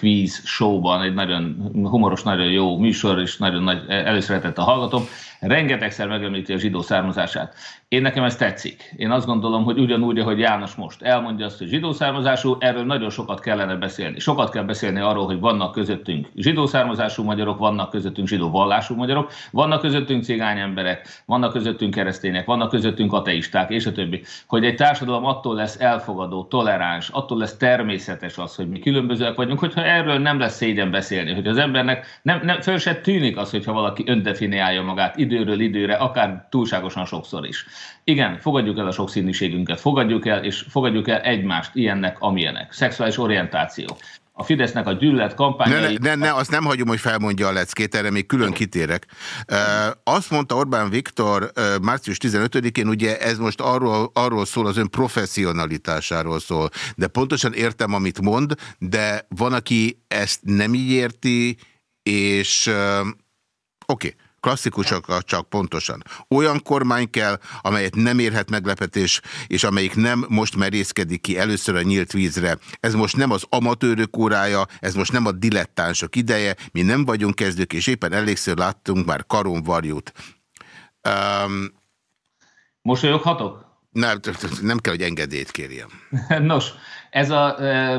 quiz showban, egy nagyon humoros, nagyon jó műsor, és nagyon nagy előszeretett a hallgatom, rengetegszer megemlíti a zsidó származását. Én nekem ez tetszik. Én azt gondolom, hogy ugyanúgy, ahogy János most elmondja azt, hogy zsidó származású, erről nagyon sokat kellene beszélni. Sokat kell beszélni arról, hogy vannak közöttünk zsidó származású magyarok, vannak közöttünk zsidó vallású magyarok, vannak közöttünk cigány emberek, vannak közöttünk keresztények, vannak közöttünk ateisták, és a többi. Hogy egy társadalom attól lesz elfogadó, toleráns, attól lesz természetes az, hogy mi különbözőek vagyunk, hogyha erről nem lesz szégyen beszélni, hogy az embernek nem, nem föl se tűnik az, hogyha valaki öndefiniálja magát időről időre, akár túlságosan sokszor is. Igen, fogadjuk el a sokszínűségünket, fogadjuk el, és fogadjuk el egymást ilyennek, amilyenek. Szexuális orientáció. A Fidesznek a gyűlölet kampányai... Ne, ne, ne, azt nem hagyom, hogy felmondja a leckét, erre még külön kitérek. azt mondta Orbán Viktor március 15-én, ugye ez most arról, arról szól, az ön professzionalitásáról szól, de pontosan értem, amit mond, de van, aki ezt nem így érti, és oké, okay klasszikusokat csak pontosan. Olyan kormány kell, amelyet nem érhet meglepetés, és amelyik nem most merészkedik ki először a nyílt vízre. Ez most nem az amatőrök órája, ez most nem a dilettánsok ideje, mi nem vagyunk kezdők, és éppen elégszer láttunk már karonvarjút. Um, Mosolyoghatok? Nem, nem kell, hogy engedélyt kérjem. (laughs) Nos, ez a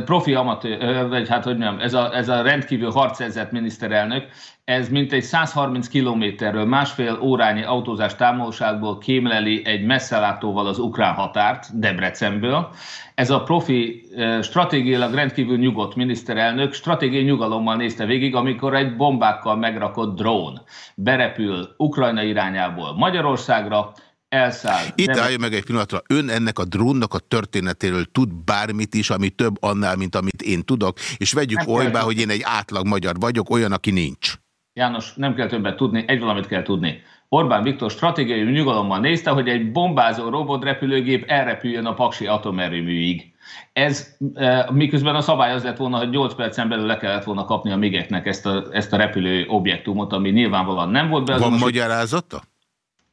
profi amatőr, vagy hát hogy nem, ez a, ez a rendkívül harcedzett miniszterelnök, ez mintegy 130 kilométerről, másfél órányi autózás távolságból kémleli egy messzelátóval az ukrán határt, Debrecenből. Ez a profi, stratégiailag rendkívül nyugodt miniszterelnök stratégiai nyugalommal nézte végig, amikor egy bombákkal megrakott drón berepül Ukrajna irányából Magyarországra, elszáll. Itt nem... állja meg egy pillanatra, ön ennek a drónnak a történetéről tud bármit is, ami több annál, mint amit én tudok, és vegyük olybá, hogy én egy átlag magyar vagyok, olyan, aki nincs. János, nem kell többet tudni, egy valamit kell tudni. Orbán Viktor stratégiai nyugalommal nézte, hogy egy bombázó robotrepülőgép elrepüljön a Paksi atomerőműig. Ez e, miközben a szabály az lett volna, hogy 8 percen belül le kellett volna kapni a migeknek ezt a, ezt a repülő objektumot, ami nyilvánvalóan nem volt be. Van magyarázata?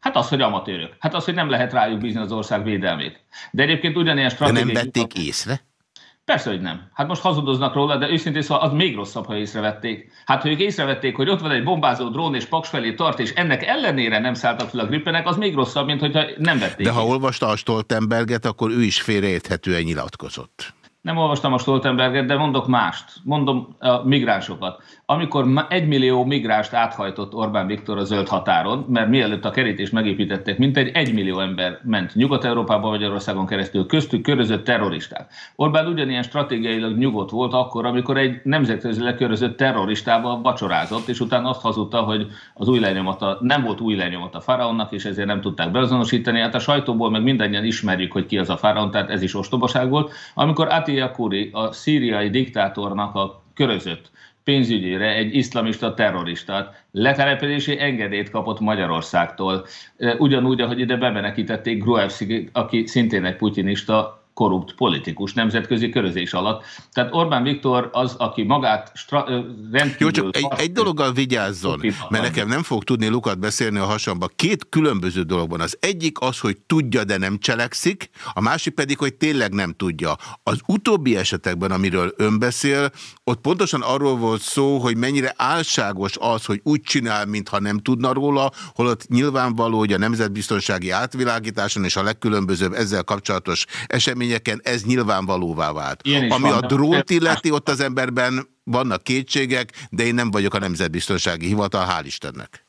Hát az, hogy amatőrök. Hát az, hogy nem lehet rájuk bízni az ország védelmét. De egyébként ugyanilyen stratégiai... De nem vették észre? Persze, hogy nem. Hát most hazudoznak róla, de őszintén szóval az még rosszabb, ha észrevették. Hát, ha ők észrevették, hogy ott van egy bombázó drón és paks felé tart, és ennek ellenére nem szálltak fel a grippenek, az még rosszabb, mint hogyha nem vették. De ha olvasta a Stoltenberget, akkor ő is félreérthetően nyilatkozott. Nem olvastam a Stoltenberget, de mondok mást. Mondom a migránsokat. Amikor egy millió migránst áthajtott Orbán Viktor a zöld határon, mert mielőtt a kerítést megépítettek, mintegy egy millió ember ment Nyugat-Európába, Magyarországon keresztül, köztük körözött terroristák. Orbán ugyanilyen stratégiailag nyugodt volt akkor, amikor egy nemzetközileg körözött terroristával vacsorázott, és utána azt hazudta, hogy az új lenyomata, nem volt új lenyomata Faraonnak, és ezért nem tudták beazonosítani. Hát a sajtóból meg mindannyian ismerjük, hogy ki az a Faraon, tehát ez is ostobaság volt. Amikor Ati Yakuri, a szíriai diktátornak a körözött pénzügyére egy iszlamista terroristát letelepedési engedélyt kapott Magyarországtól. Ugyanúgy, ahogy ide bemenekítették Gruevski, aki szintén egy putinista korrupt politikus nemzetközi körözés alatt. Tehát Orbán Viktor az, aki magát rendkívül... Jó, csak egy, egy dologgal vigyázzon, mert nekem nem fog tudni Lukat beszélni a hasamba. Két különböző dologban. Az egyik az, hogy tudja, de nem cselekszik, a másik pedig, hogy tényleg nem tudja. Az utóbbi esetekben, amiről ön beszél, ott pontosan arról volt szó, hogy mennyire álságos az, hogy úgy csinál, mintha nem tudna róla, holott nyilvánvaló, hogy a nemzetbiztonsági átvilágításon és a legkülönbözőbb ezzel kapcsolatos esemény eseményeken ez nyilvánvalóvá vált. Ami a drónt illeti, ott az emberben vannak kétségek, de én nem vagyok a Nemzetbiztonsági Hivatal, hál' Istennek.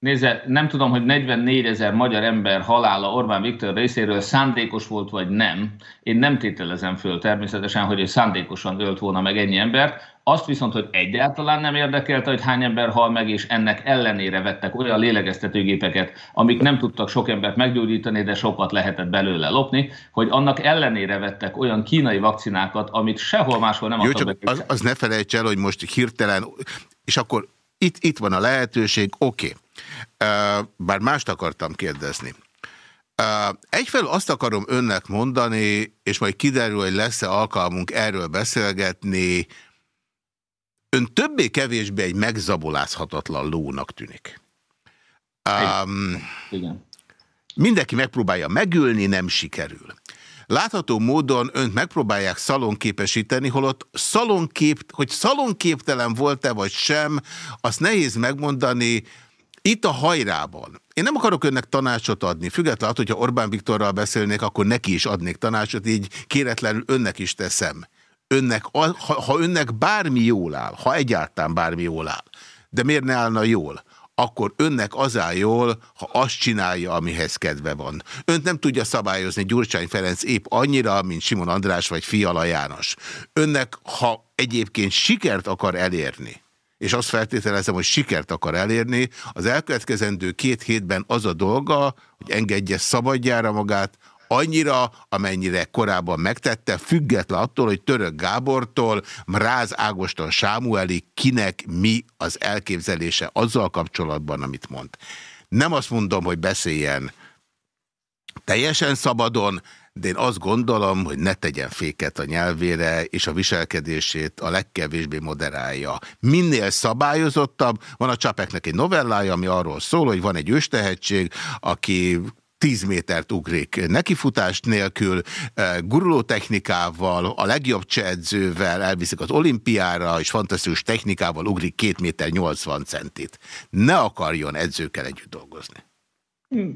Nézze, nem tudom, hogy 44 ezer magyar ember halála Orbán Viktor részéről szándékos volt, vagy nem. Én nem tételezem föl természetesen, hogy ő szándékosan ölt volna meg ennyi embert. Azt viszont, hogy egyáltalán nem érdekelte, hogy hány ember hal meg, és ennek ellenére vettek olyan lélegeztetőgépeket, amik nem tudtak sok embert meggyógyítani, de sokat lehetett belőle lopni, hogy annak ellenére vettek olyan kínai vakcinákat, amit sehol máshol nem adtak csak az, az ne felejts el, hogy most hirtelen, és akkor itt, itt van a lehetőség, oké. Okay. Bár mást akartam kérdezni. Egyfelől azt akarom önnek mondani, és majd kiderül, hogy lesz-e alkalmunk erről beszélgetni, ön többé-kevésbé egy megzabolázhatatlan lónak tűnik. Um, Igen. Mindenki megpróbálja megülni, nem sikerül. Látható módon önt megpróbálják szalonképesíteni, holott szalonkép, hogy szalonképtelen volt-e vagy sem, azt nehéz megmondani, itt a hajrában. Én nem akarok önnek tanácsot adni, függetlenül, hogyha Orbán Viktorral beszélnék, akkor neki is adnék tanácsot, így kéretlenül önnek is teszem önnek, ha, ha önnek bármi jól áll, ha egyáltalán bármi jól áll, de miért ne állna jól? akkor önnek az áll jól, ha azt csinálja, amihez kedve van. Önt nem tudja szabályozni Gyurcsány Ferenc épp annyira, mint Simon András vagy Fiala János. Önnek, ha egyébként sikert akar elérni, és azt feltételezem, hogy sikert akar elérni, az elkövetkezendő két hétben az a dolga, hogy engedje szabadjára magát, annyira, amennyire korábban megtette, független attól, hogy Török Gábortól, Mráz Ágoston Sámueli kinek mi az elképzelése azzal kapcsolatban, amit mond. Nem azt mondom, hogy beszéljen teljesen szabadon, de én azt gondolom, hogy ne tegyen féket a nyelvére, és a viselkedését a legkevésbé moderálja. Minél szabályozottabb, van a Csapeknek egy novellája, ami arról szól, hogy van egy őstehetség, aki 10 métert ugrik nekifutást nélkül, eh, guruló technikával, a legjobb csehedzővel elviszik az olimpiára, és fantasztikus technikával ugrik 2 méter 80 centit. Ne akarjon edzőkkel együtt dolgozni.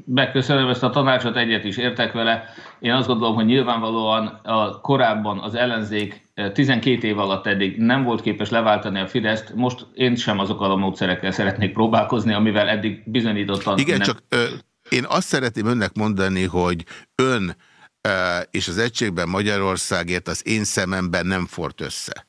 Megköszönöm ezt a tanácsot, egyet is értek vele. Én azt gondolom, hogy nyilvánvalóan a korábban az ellenzék 12 eh, év alatt eddig nem volt képes leváltani a Fideszt, most én sem azokkal a módszerekkel szeretnék próbálkozni, amivel eddig bizonyítottan... Igen, nem... csak ö, én azt szeretném önnek mondani, hogy ön ö, és az egységben Magyarországért az én szememben nem fort össze.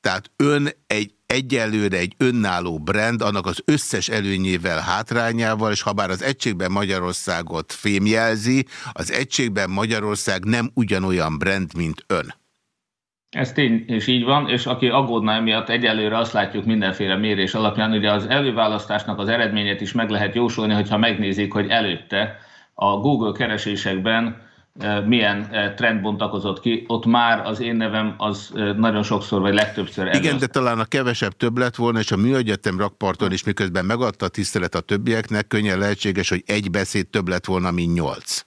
Tehát ön egy egyelőre egy önálló brand, annak az összes előnyével, hátrányával, és ha bár az egységben Magyarországot fémjelzi, az egységben Magyarország nem ugyanolyan brand, mint ön. Ez tény, és így van, és aki aggódna emiatt, egyelőre azt látjuk mindenféle mérés alapján, ugye az előválasztásnak az eredményét is meg lehet jósolni, hogyha megnézik, hogy előtte a Google keresésekben milyen trend bontakozott ki, ott már az én nevem az nagyon sokszor, vagy legtöbbször előtt. Igen, de talán a kevesebb több lett volna, és a műegyetem rakparton is miközben megadta a tisztelet a többieknek, könnyen lehetséges, hogy egy beszéd több lett volna, mint nyolc.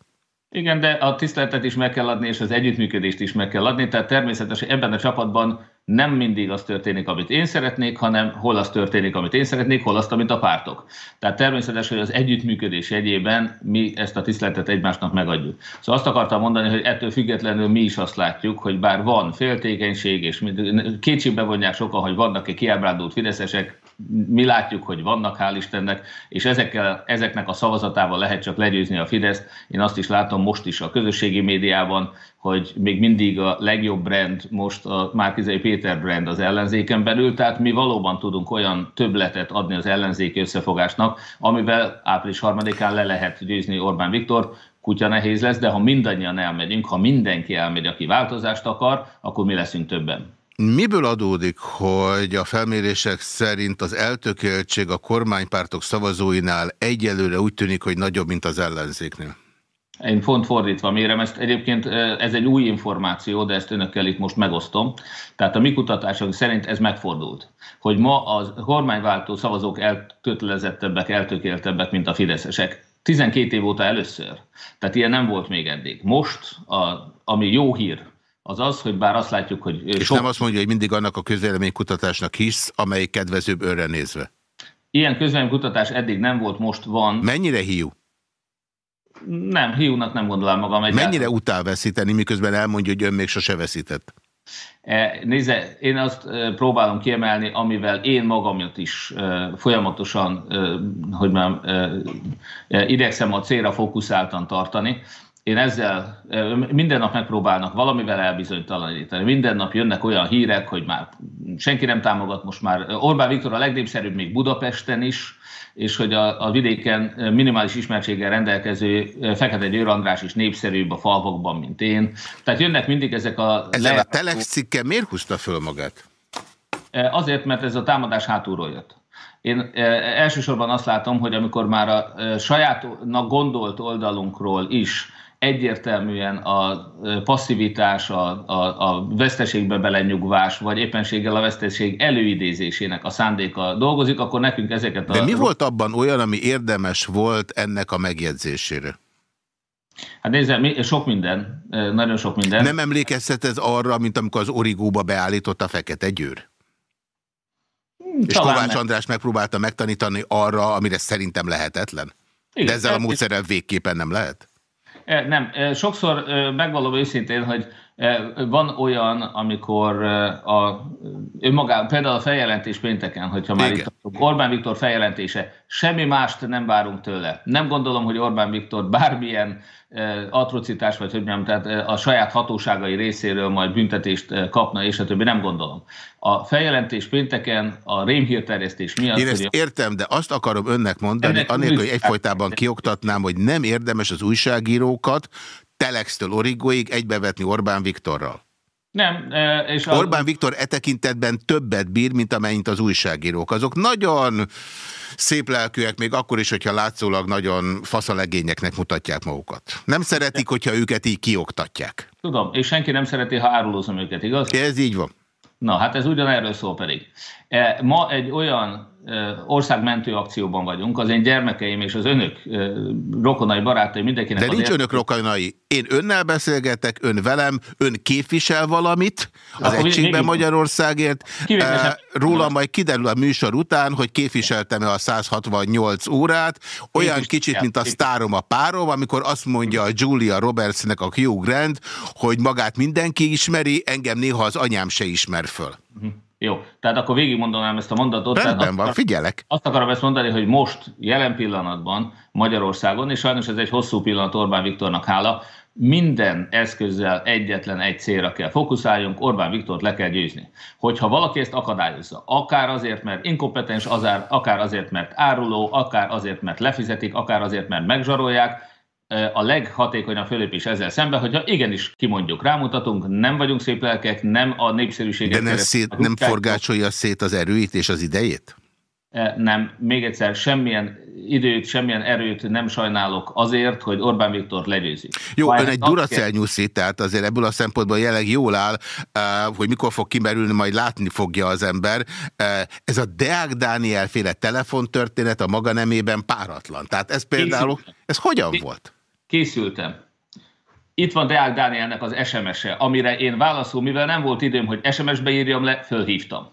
Igen, de a tiszteletet is meg kell adni, és az együttműködést is meg kell adni, tehát természetesen ebben a csapatban nem mindig az történik, amit én szeretnék, hanem hol az történik, amit én szeretnék, hol azt, amit a pártok. Tehát természetesen, hogy az együttműködés jegyében mi ezt a tiszteletet egymásnak megadjuk. Szóval azt akartam mondani, hogy ettől függetlenül mi is azt látjuk, hogy bár van féltékenység, és kétségbe vonják sokan, hogy vannak-e kiábrándult fideszesek, mi látjuk, hogy vannak, hál' Istennek, és ezekkel, ezeknek a szavazatával lehet csak legyőzni a Fideszt. Én azt is látom most is a közösségi médiában, hogy még mindig a legjobb brand most a Márkizai Péter brand az ellenzéken belül, tehát mi valóban tudunk olyan többletet adni az ellenzéki összefogásnak, amivel április harmadikán le lehet győzni Orbán Viktor, kutya nehéz lesz, de ha mindannyian elmegyünk, ha mindenki elmegy, aki változást akar, akkor mi leszünk többen. Miből adódik, hogy a felmérések szerint az eltökéltség a kormánypártok szavazóinál egyelőre úgy tűnik, hogy nagyobb, mint az ellenzéknél? Én font fordítva mérem ezt. Egyébként ez egy új információ, de ezt önökkel itt most megosztom. Tehát a mi kutatásunk szerint ez megfordult. Hogy ma a kormányváltó szavazók elkötelezettebbek, eltökéltebbek, mint a fideszesek. 12 év óta először. Tehát ilyen nem volt még eddig. Most, a, ami jó hír, az az, hogy bár azt látjuk, hogy... És sok... nem azt mondja, hogy mindig annak a közvéleménykutatásnak hisz, amely kedvezőbb önre nézve. Ilyen közvéleménykutatás eddig nem volt, most van. Mennyire hiú? Nem, hiúnak nem gondolom magam. Egy Mennyire utál veszíteni, miközben elmondja, hogy ön még sose veszített? E, nézze, én azt próbálom kiemelni, amivel én magamat is folyamatosan, hogy már idegszem a célra fókuszáltan tartani én ezzel minden nap megpróbálnak valamivel elbizonytalanítani. Minden nap jönnek olyan hírek, hogy már senki nem támogat most már. Orbán Viktor a legnépszerűbb még Budapesten is, és hogy a, a vidéken minimális ismertséggel rendelkező Fekete Győr András is népszerűbb a falvakban, mint én. Tehát jönnek mindig ezek a... Ezzel a Telex cikke miért húzta föl magát? Azért, mert ez a támadás hátulról jött. Én elsősorban azt látom, hogy amikor már a sajátnak gondolt oldalunkról is egyértelműen a passzivitás, a, a, a veszteségbe belenyugvás, vagy éppenséggel a veszteség előidézésének a szándéka dolgozik, akkor nekünk ezeket a... De mi volt abban olyan, ami érdemes volt ennek a megjegyzésére? Hát nézze, sok minden, nagyon sok minden. Nem emlékezhet ez arra, mint amikor az origóba beállított a Fekete Győr? Hmm, És Kovács nem. András megpróbálta megtanítani arra, amire szerintem lehetetlen? Igen, De ezzel a módszerrel végképpen nem lehet? Nem, sokszor megvalom őszintén, hogy van olyan, amikor a, önmagában, például a feljelentés pénteken, hogyha már Igen. itt Orbán Viktor feljelentése, semmi mást nem várunk tőle. Nem gondolom, hogy Orbán Viktor bármilyen atrocitás, vagy hogy mondjam, tehát a saját hatóságai részéről majd büntetést kapna, és a többi, nem gondolom. A feljelentés pénteken a rémhírterjesztés miatt... Én ezt értem, de azt akarom önnek mondani, anélkül, hogy egyfolytában kioktatnám, hogy nem érdemes az újságírókat Telextől Origóig egybevetni Orbán Viktorral. Nem, és a... Orbán Viktor e tekintetben többet bír, mint amennyit az újságírók. Azok nagyon szép lelkűek, még akkor is, hogyha látszólag nagyon faszalegényeknek mutatják magukat. Nem szeretik, hogyha őket így kioktatják. Tudom, és senki nem szereti, ha árulózom őket, igaz? Ez így van. Na, hát ez ugyanerről szól pedig. E, ma egy olyan országmentő akcióban vagyunk, az én gyermekeim és az önök rokonai, barátai, mindenkinek... De nincs azért... önök rokonai. Én önnel beszélgetek, ön velem, ön képvisel valamit az Akkor egységben Magyarországért. Róla majd kiderül a műsor után, hogy képviseltem-e a 168 órát, olyan kicsit, mint a sztárom a párom, amikor azt mondja a Julia Robertsnek a Hugh Grant, hogy magát mindenki ismeri, engem néha az anyám se ismer föl. Uh -huh. Jó, tehát akkor végigmondanám ezt a mondatot. Rendben van, figyelek. Azt akarom ezt mondani, hogy most, jelen pillanatban Magyarországon, és sajnos ez egy hosszú pillanat Orbán Viktornak hála, minden eszközzel egyetlen egy célra kell fókuszáljunk, Orbán Viktort le kell győzni. Hogyha valaki ezt akadályozza, akár azért, mert inkompetens, akár azért, mert áruló, akár azért, mert lefizetik, akár azért, mert megzsarolják, a leghatékonyabb fölépés ezzel szemben, hogyha igenis kimondjuk, rámutatunk, nem vagyunk szép lelkek, nem a népszerűséget... De nem, szét, nem forgácsolja szét az erőit és az idejét? Nem, még egyszer, semmilyen időt, semmilyen erőt nem sajnálok azért, hogy Orbán Viktor legyőzi. Jó, Bár ön egy Duracell tehát azért ebből a szempontból jelenleg jól áll, hogy mikor fog kimerülni, majd látni fogja az ember. Ez a Deák Dániel féle telefontörténet a maga nemében páratlan. Tehát ez például, ez hogyan volt? Készültem. Itt van Deák Dánielnek az SMS-e, amire én válaszol, mivel nem volt időm, hogy SMS-be írjam le, fölhívtam.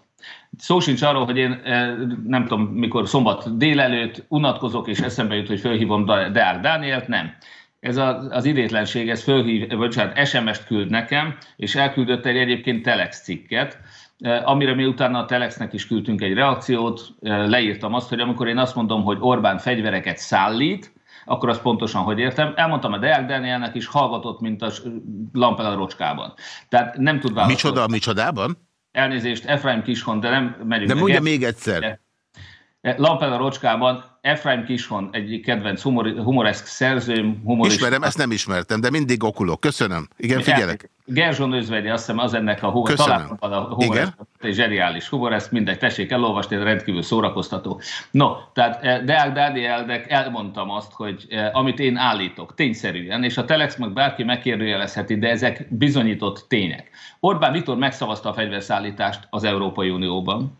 Szó sincs arról, hogy én eh, nem tudom, mikor szombat délelőtt unatkozok, és eszembe jut, hogy fölhívom Deák Dánielt, nem. Ez az, az idétlenség, ez fölhív, bocsánat, SMS-t küld nekem, és elküldött egy egyébként Telex cikket, eh, amire mi utána a Telexnek is küldtünk egy reakciót, eh, leírtam azt, hogy amikor én azt mondom, hogy Orbán fegyvereket szállít, akkor azt pontosan hogy értem. Elmondtam a Deák Danielnek is, hallgatott, mint a lampel a rocskában. Tehát nem tud válaszolni. Micsoda, micsodában? Elnézést, Efraim Kishon, de nem megyünk. De mondja még egyszer. Lampel a rocskában Efraim Kishon, egy kedvenc humor, humoreszk szerzőm. Humorista. Ismerem, ezt nem ismertem, de mindig okulok. Köszönöm. Igen, figyelek. Gerzson Özvegyi, azt hiszem az ennek a humor, talán a humor, egy zseniális humor, ezt mindegy, tessék elolvasni, rendkívül szórakoztató. No, tehát eh, Deák Dánielnek elmondtam azt, hogy eh, amit én állítok, tényszerűen, és a Telex meg bárki megkérdőjelezheti, de ezek bizonyított tények. Orbán Viktor megszavazta a fegyverszállítást az Európai Unióban,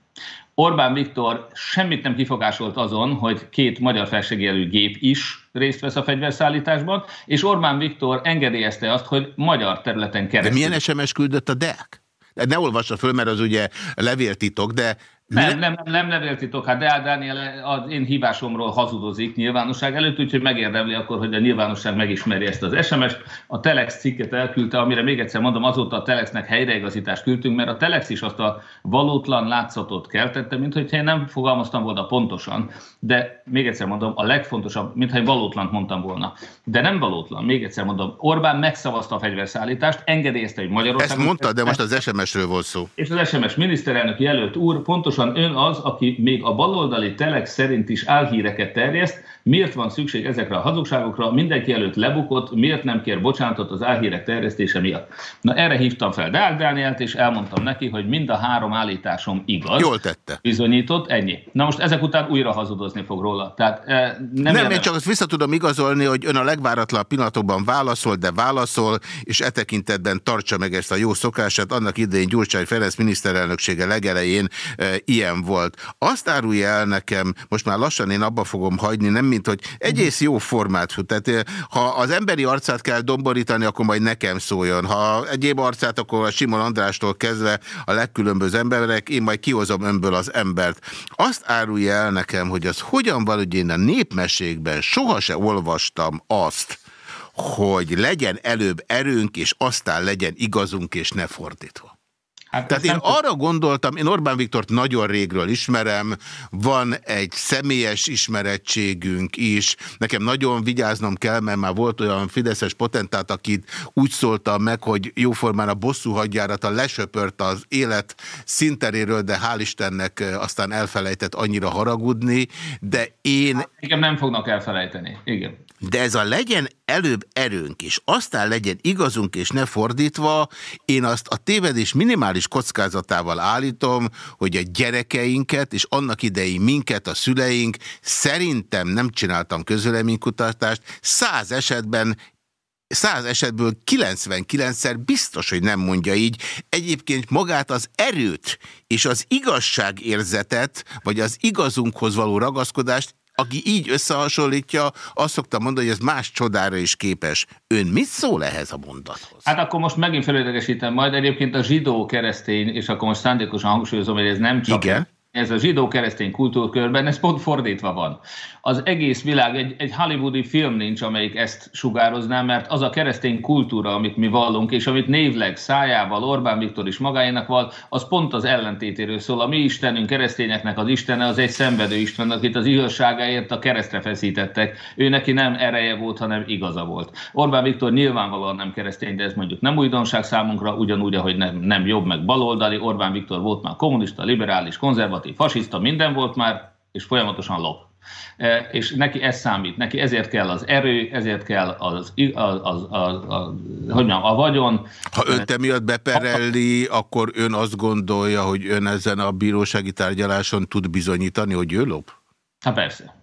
Orbán Viktor semmit nem kifogásolt azon, hogy két magyar felségjelű gép is részt vesz a fegyverszállításban, és Orbán Viktor engedélyezte azt, hogy magyar területen keresztül. De milyen SMS küldött a DEAK? Ne olvassa föl, mert az ugye levéltitok, de nem, nem, nem, nem levéltitok. Hát Deák Dániel az én hívásomról hazudozik nyilvánosság előtt, úgyhogy megérdemli akkor, hogy a nyilvánosság megismeri ezt az SMS-t. A Telex cikket elküldte, amire még egyszer mondom, azóta a Telexnek helyreigazítást küldtünk, mert a Telex is azt a valótlan látszatot keltette, mint hogyha én nem fogalmaztam volna pontosan, de még egyszer mondom, a legfontosabb, mintha én valótlant mondtam volna. De nem valótlan, még egyszer mondom, Orbán megszavazta a fegyverszállítást, engedélyezte, hogy Magyarország... Ezt mondta, de most az SMS-ről volt szó. És az SMS miniszterelnök jelölt úr pontosan pontosan ön az, aki még a baloldali telek szerint is álhíreket terjeszt, miért van szükség ezekre a hazugságokra, mindenki előtt lebukott, miért nem kér bocsánatot az álhírek terjesztése miatt. Na erre hívtam fel Deák Dánielt, és elmondtam neki, hogy mind a három állításom igaz. Jól tette. Bizonyított, ennyi. Na most ezek után újra hazudozni fog róla. Tehát, eh, nem, nem én csak azt vissza tudom igazolni, hogy ön a legváratlan pillanatokban válaszol, de válaszol, és e tekintetben tartsa meg ezt a jó szokását. Annak idején Gyurcsány Ferenc miniszterelnöksége legelején e, ilyen volt. Azt árulja el nekem, most már lassan én abba fogom hagyni, nem mint hogy egész jó formát. Tehát ha az emberi arcát kell domborítani, akkor majd nekem szóljon. Ha egyéb arcát, akkor a Simon Andrástól kezdve a legkülönböző emberek, én majd kihozom önből az embert. Azt árulja el nekem, hogy az hogyan van, hogy én a népmeségben sohasem olvastam azt, hogy legyen előbb erőnk, és aztán legyen igazunk, és ne fordítva. Hát Tehát én arra gondoltam, én Orbán Viktort nagyon régről ismerem, van egy személyes ismerettségünk is, nekem nagyon vigyáznom kell, mert már volt olyan fideszes potentát, akit úgy szóltam meg, hogy jóformán a bosszú hadjárata lesöpört az élet szinteréről, de hál' Istennek aztán elfelejtett annyira haragudni, de én... Hát, igen, nem fognak elfelejteni, igen. De ez a legyen előbb erőnk, és aztán legyen igazunk, és ne fordítva, én azt a tévedés minimális kockázatával állítom, hogy a gyerekeinket, és annak idei minket, a szüleink, szerintem nem csináltam közöleménykutatást, száz esetben száz esetből 99-szer biztos, hogy nem mondja így. Egyébként magát az erőt és az igazságérzetet, vagy az igazunkhoz való ragaszkodást aki így összehasonlítja, azt szokta mondani, hogy ez más csodára is képes. Ön mit szól ehhez a mondathoz? Hát akkor most megint felületesítem majd. Egyébként a zsidó keresztény, és akkor most szándékosan hangsúlyozom, hogy ez nem csak... Igen ez a zsidó-keresztény kultúrkörben, ez pont fordítva van. Az egész világ, egy, egy hollywoodi film nincs, amelyik ezt sugározná, mert az a keresztény kultúra, amit mi vallunk, és amit névleg szájával Orbán Viktor is magáénak val, az pont az ellentétéről szól. A mi Istenünk, keresztényeknek az Istene, az egy szenvedő Isten, akit az igazságáért a keresztre feszítettek. Ő neki nem ereje volt, hanem igaza volt. Orbán Viktor nyilvánvalóan nem keresztény, de ez mondjuk nem újdonság számunkra, ugyanúgy, ahogy nem, nem jobb meg baloldali. Orbán Viktor volt már kommunista, liberális, konzervatív, fasiszta, minden volt már, és folyamatosan lop. E, és neki ez számít, neki ezért kell az erő, ezért kell az, az, az, az, az hogy mondjam, a vagyon. Ha önt emiatt beperelli, akkor ön azt gondolja, hogy ön ezen a bírósági tárgyaláson tud bizonyítani, hogy ő lop? Hát persze.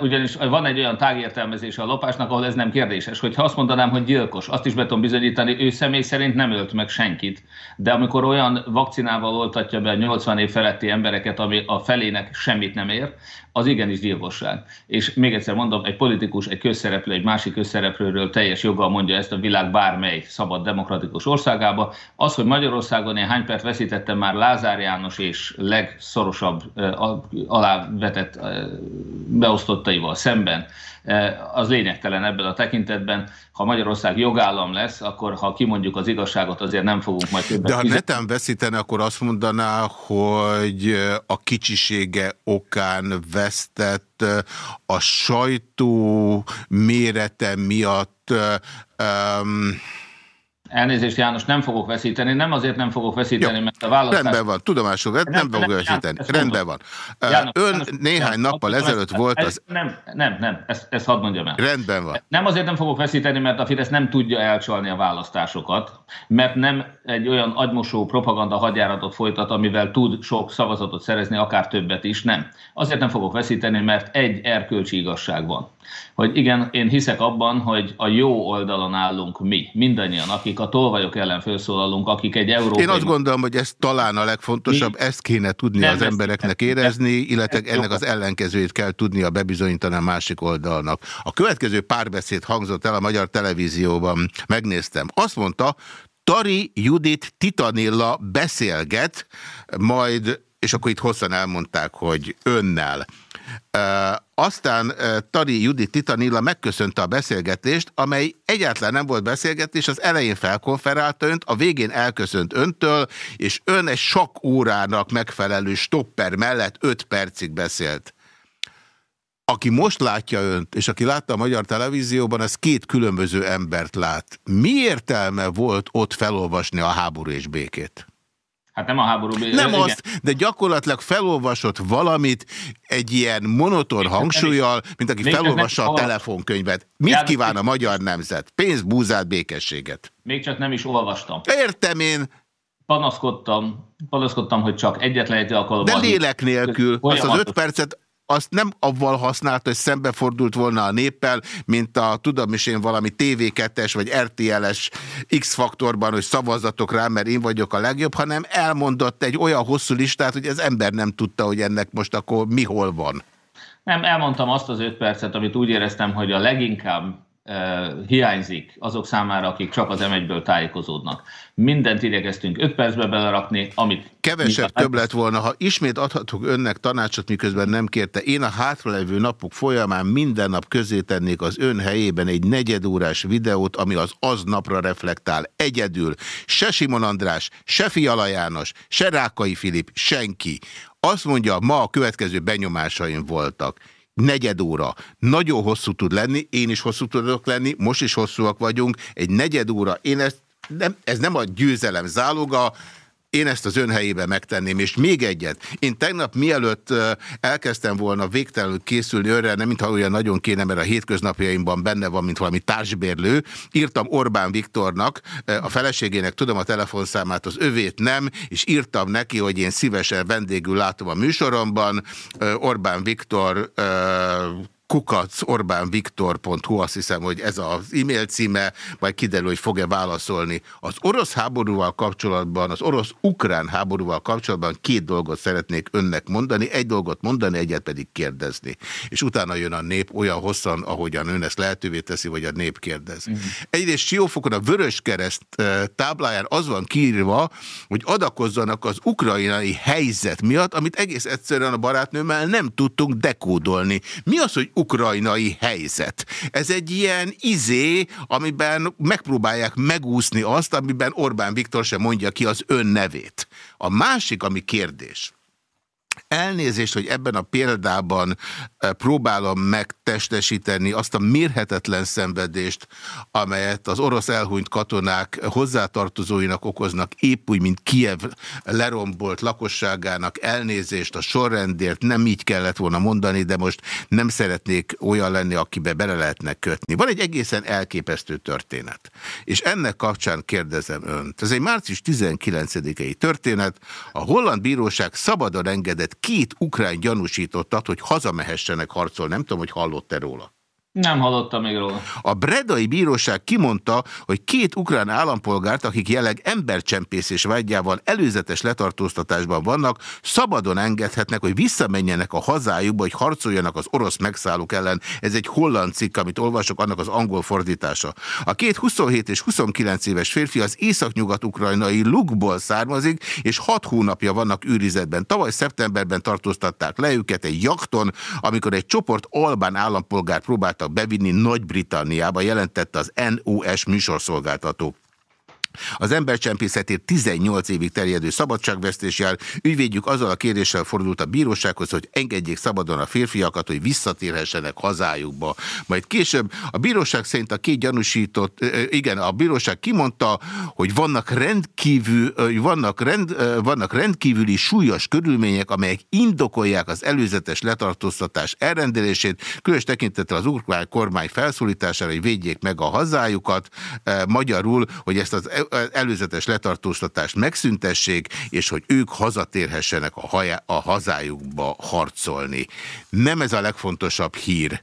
Ugyanis van egy olyan tágértelmezése a lopásnak, ahol ez nem kérdéses. Hogyha azt mondanám, hogy gyilkos, azt is be tudom bizonyítani, ő személy szerint nem ölt meg senkit. De amikor olyan vakcinával oltatja be a 80 év feletti embereket, ami a felének semmit nem ér, az igenis gyilkosság. És még egyszer mondom, egy politikus, egy közszereplő, egy másik közszereplőről teljes joggal mondja ezt a világ bármely szabad demokratikus országába. Az, hogy Magyarországon én hány pert veszítettem már Lázár János és legszorosabb alávetett beosztottaival szemben, az lényegtelen ebben a tekintetben. Ha Magyarország jogállam lesz, akkor ha kimondjuk az igazságot, azért nem fogunk majd többet De ha neten veszítene, akkor azt mondaná, hogy a kicsisége okán vesztett a sajtó mérete miatt um, Elnézést, János, nem fogok veszíteni. Nem azért nem fogok veszíteni, Jó, mert a választás... Rendben van, tudomásul vett, nem, nem fogok veszíteni. Rendben van. János, Ön János, néhány János, nappal János, ezelőtt ez, volt az... Nem, nem, nem, ezt, ezt hadd mondjam el. Rendben van. Nem azért nem fogok veszíteni, mert a Fidesz nem tudja elcsalni a választásokat, mert nem egy olyan agymosó propaganda hadjáratot folytat, amivel tud sok szavazatot szerezni, akár többet is, nem. Azért nem fogok veszíteni, mert egy erkölcsi igazság van hogy igen, én hiszek abban, hogy a jó oldalon állunk mi, mindannyian, akik a tolvajok ellen felszólalunk, akik egy európai... Én azt gondolom, hogy ez talán a legfontosabb, mi? ezt kéne tudni nem az embereknek érezni, illetve ennek az ellenkezőjét kell tudnia bebizonyítani a másik oldalnak. A következő párbeszéd hangzott el a magyar televízióban, megnéztem. Azt mondta, Tari Judit Titanilla beszélget, majd, és akkor itt hosszan elmondták, hogy önnel. Aztán Tari Judit Titanilla megköszönte a beszélgetést, amely egyáltalán nem volt beszélgetés, az elején felkonferálta önt, a végén elköszönt öntől, és ön egy sok órának megfelelő stopper mellett 5 percig beszélt. Aki most látja önt, és aki látta a magyar televízióban, az két különböző embert lát. Mi értelme volt ott felolvasni a háború és békét? Hát nem a háború. Nem igen. azt, de gyakorlatilag felolvasott valamit egy ilyen monoton hangsúlyjal, mint aki felolvassa a telefonkönyvet. Mit János, kíván a magyar nemzet? Pénzt, búzát, békességet. Még csak nem is olvastam. Értem én. Panaszkodtam, panaszkodtam, hogy csak egyetlen egy alkalommal. De lélek nélkül. Azt az öt percet azt nem avval használta, hogy szembefordult volna a néppel, mint a, tudom is én, valami TV2-es vagy RTL-es X-faktorban, hogy szavazatok rá, mert én vagyok a legjobb, hanem elmondott egy olyan hosszú listát, hogy az ember nem tudta, hogy ennek most akkor mi hol van. Nem, elmondtam azt az öt percet, amit úgy éreztem, hogy a leginkább hiányzik azok számára, akik csak az M1-ből tájékozódnak. Mindent igyekeztünk 5 percbe belerakni, amit... Kevesebb több lett volna, ha ismét adhatok önnek tanácsot, miközben nem kérte. Én a hátralevő napok folyamán minden nap közé tennék az ön helyében egy negyedórás videót, ami az aznapra reflektál. Egyedül. Se Simon András, se Fiala János, se Rákai Filip, senki. Azt mondja, ma a következő benyomásaim voltak negyed óra. Nagyon hosszú tud lenni, én is hosszú tudok lenni, most is hosszúak vagyunk. Egy negyed óra, én ezt nem, ez nem a győzelem záloga, én ezt az ön helyében megtenném, és még egyet. Én tegnap mielőtt elkezdtem volna végtelenül készülni önre, nem mintha olyan nagyon kéne, mert a hétköznapjaimban benne van, mint valami társbérlő, írtam Orbán Viktornak, a feleségének tudom a telefonszámát, az övét nem, és írtam neki, hogy én szívesen vendégül látom a műsoromban. Orbán Viktor kukacorbánviktor.hu, azt hiszem, hogy ez az e-mail címe, majd kiderül, hogy fog-e válaszolni. Az orosz háborúval kapcsolatban, az orosz-ukrán háborúval kapcsolatban két dolgot szeretnék önnek mondani, egy dolgot mondani, egyet pedig kérdezni. És utána jön a nép olyan hosszan, ahogyan ön ezt lehetővé teszi, vagy a nép kérdez. Uh mhm. -huh. Egyrészt Siófokon a Vörös Kereszt tábláján az van kiírva, hogy adakozzanak az ukrajnai helyzet miatt, amit egész egyszerűen a barátnőmmel nem tudtunk dekódolni. Mi az, hogy ukrajnai helyzet? Ez egy ilyen izé, amiben megpróbálják megúszni azt, amiben Orbán Viktor sem mondja ki az ön nevét. A másik, ami kérdés, Elnézést, hogy ebben a példában eh, próbálom megtestesíteni azt a mérhetetlen szenvedést, amelyet az orosz elhunyt katonák hozzátartozóinak okoznak, épp úgy, mint Kiev lerombolt lakosságának elnézést a sorrendért, nem így kellett volna mondani, de most nem szeretnék olyan lenni, akibe bele lehetne kötni. Van egy egészen elképesztő történet, és ennek kapcsán kérdezem önt. Ez egy március 19-i történet, a holland bíróság szabadon engedett két ukrán gyanúsítottat, hogy hazamehessenek harcolni. Nem tudom, hogy hallott-e róla. Nem hallottam még róla. A Bredai Bíróság kimondta, hogy két ukrán állampolgárt, akik jelenleg embercsempészés vágyával előzetes letartóztatásban vannak, szabadon engedhetnek, hogy visszamenjenek a hazájukba, hogy harcoljanak az orosz megszállók ellen. Ez egy holland cikk, amit olvasok, annak az angol fordítása. A két 27 és 29 éves férfi az északnyugat-ukrajnai Lukból származik, és hat hónapja vannak őrizetben. Tavaly szeptemberben tartóztatták le őket egy jakton, amikor egy csoport albán állampolgár próbálta akartak bevinni Nagy-Britanniába, jelentette az NOS műsorszolgáltató. Az embercsempészetért 18 évig terjedő szabadságvesztés jár. Ügyvédjük azzal a kérdéssel fordult a bírósághoz, hogy engedjék szabadon a férfiakat, hogy visszatérhessenek hazájukba. Majd később a bíróság szerint a két gyanúsított, igen, a bíróság kimondta, hogy vannak rendkívül, vannak, rend, vannak rendkívüli súlyos körülmények, amelyek indokolják az előzetes letartóztatás elrendelését, különös tekintettel az ukrán kormány felszólítására, hogy védjék meg a hazájukat, magyarul, hogy ezt az előzetes letartóztatást megszüntessék, és hogy ők hazatérhessenek a, hajá, a hazájukba harcolni. Nem ez a legfontosabb hír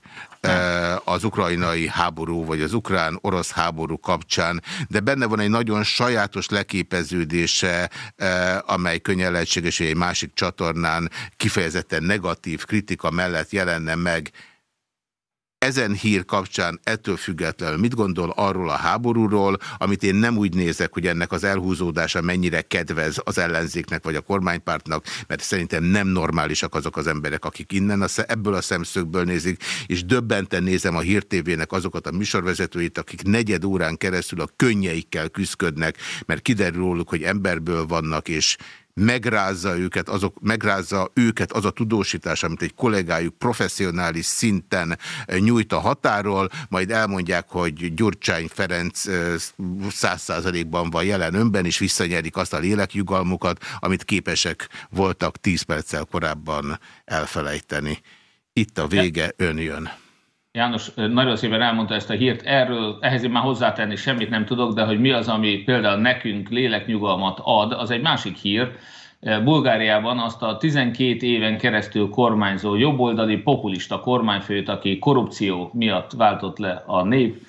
az ukrajnai háború, vagy az ukrán-orosz háború kapcsán, de benne van egy nagyon sajátos leképeződése, amely könnyen lehetséges, hogy egy másik csatornán kifejezetten negatív kritika mellett jelenne meg ezen hír kapcsán ettől függetlenül mit gondol arról a háborúról, amit én nem úgy nézek, hogy ennek az elhúzódása mennyire kedvez az ellenzéknek vagy a kormánypártnak, mert szerintem nem normálisak azok az emberek, akik innen a, ebből a szemszögből nézik, és döbbenten nézem a hírtévének azokat a műsorvezetőit, akik negyed órán keresztül a könnyeikkel küzdködnek, mert kiderül róluk, hogy emberből vannak, és megrázza őket, azok, megrázza őket az a tudósítás, amit egy kollégájuk professzionális szinten eh, nyújt a határól, majd elmondják, hogy Gyurcsány Ferenc eh, száz százalékban van jelen önben, és visszanyerik azt a lélekjugalmukat, amit képesek voltak tíz perccel korábban elfelejteni. Itt a vége, ön jön. János nagyon szépen elmondta ezt a hírt, erről, ehhez én már hozzátenni semmit nem tudok, de hogy mi az, ami például nekünk léleknyugalmat ad, az egy másik hír. Bulgáriában azt a 12 éven keresztül kormányzó jobboldali populista kormányfőt, aki korrupció miatt váltott le a nép,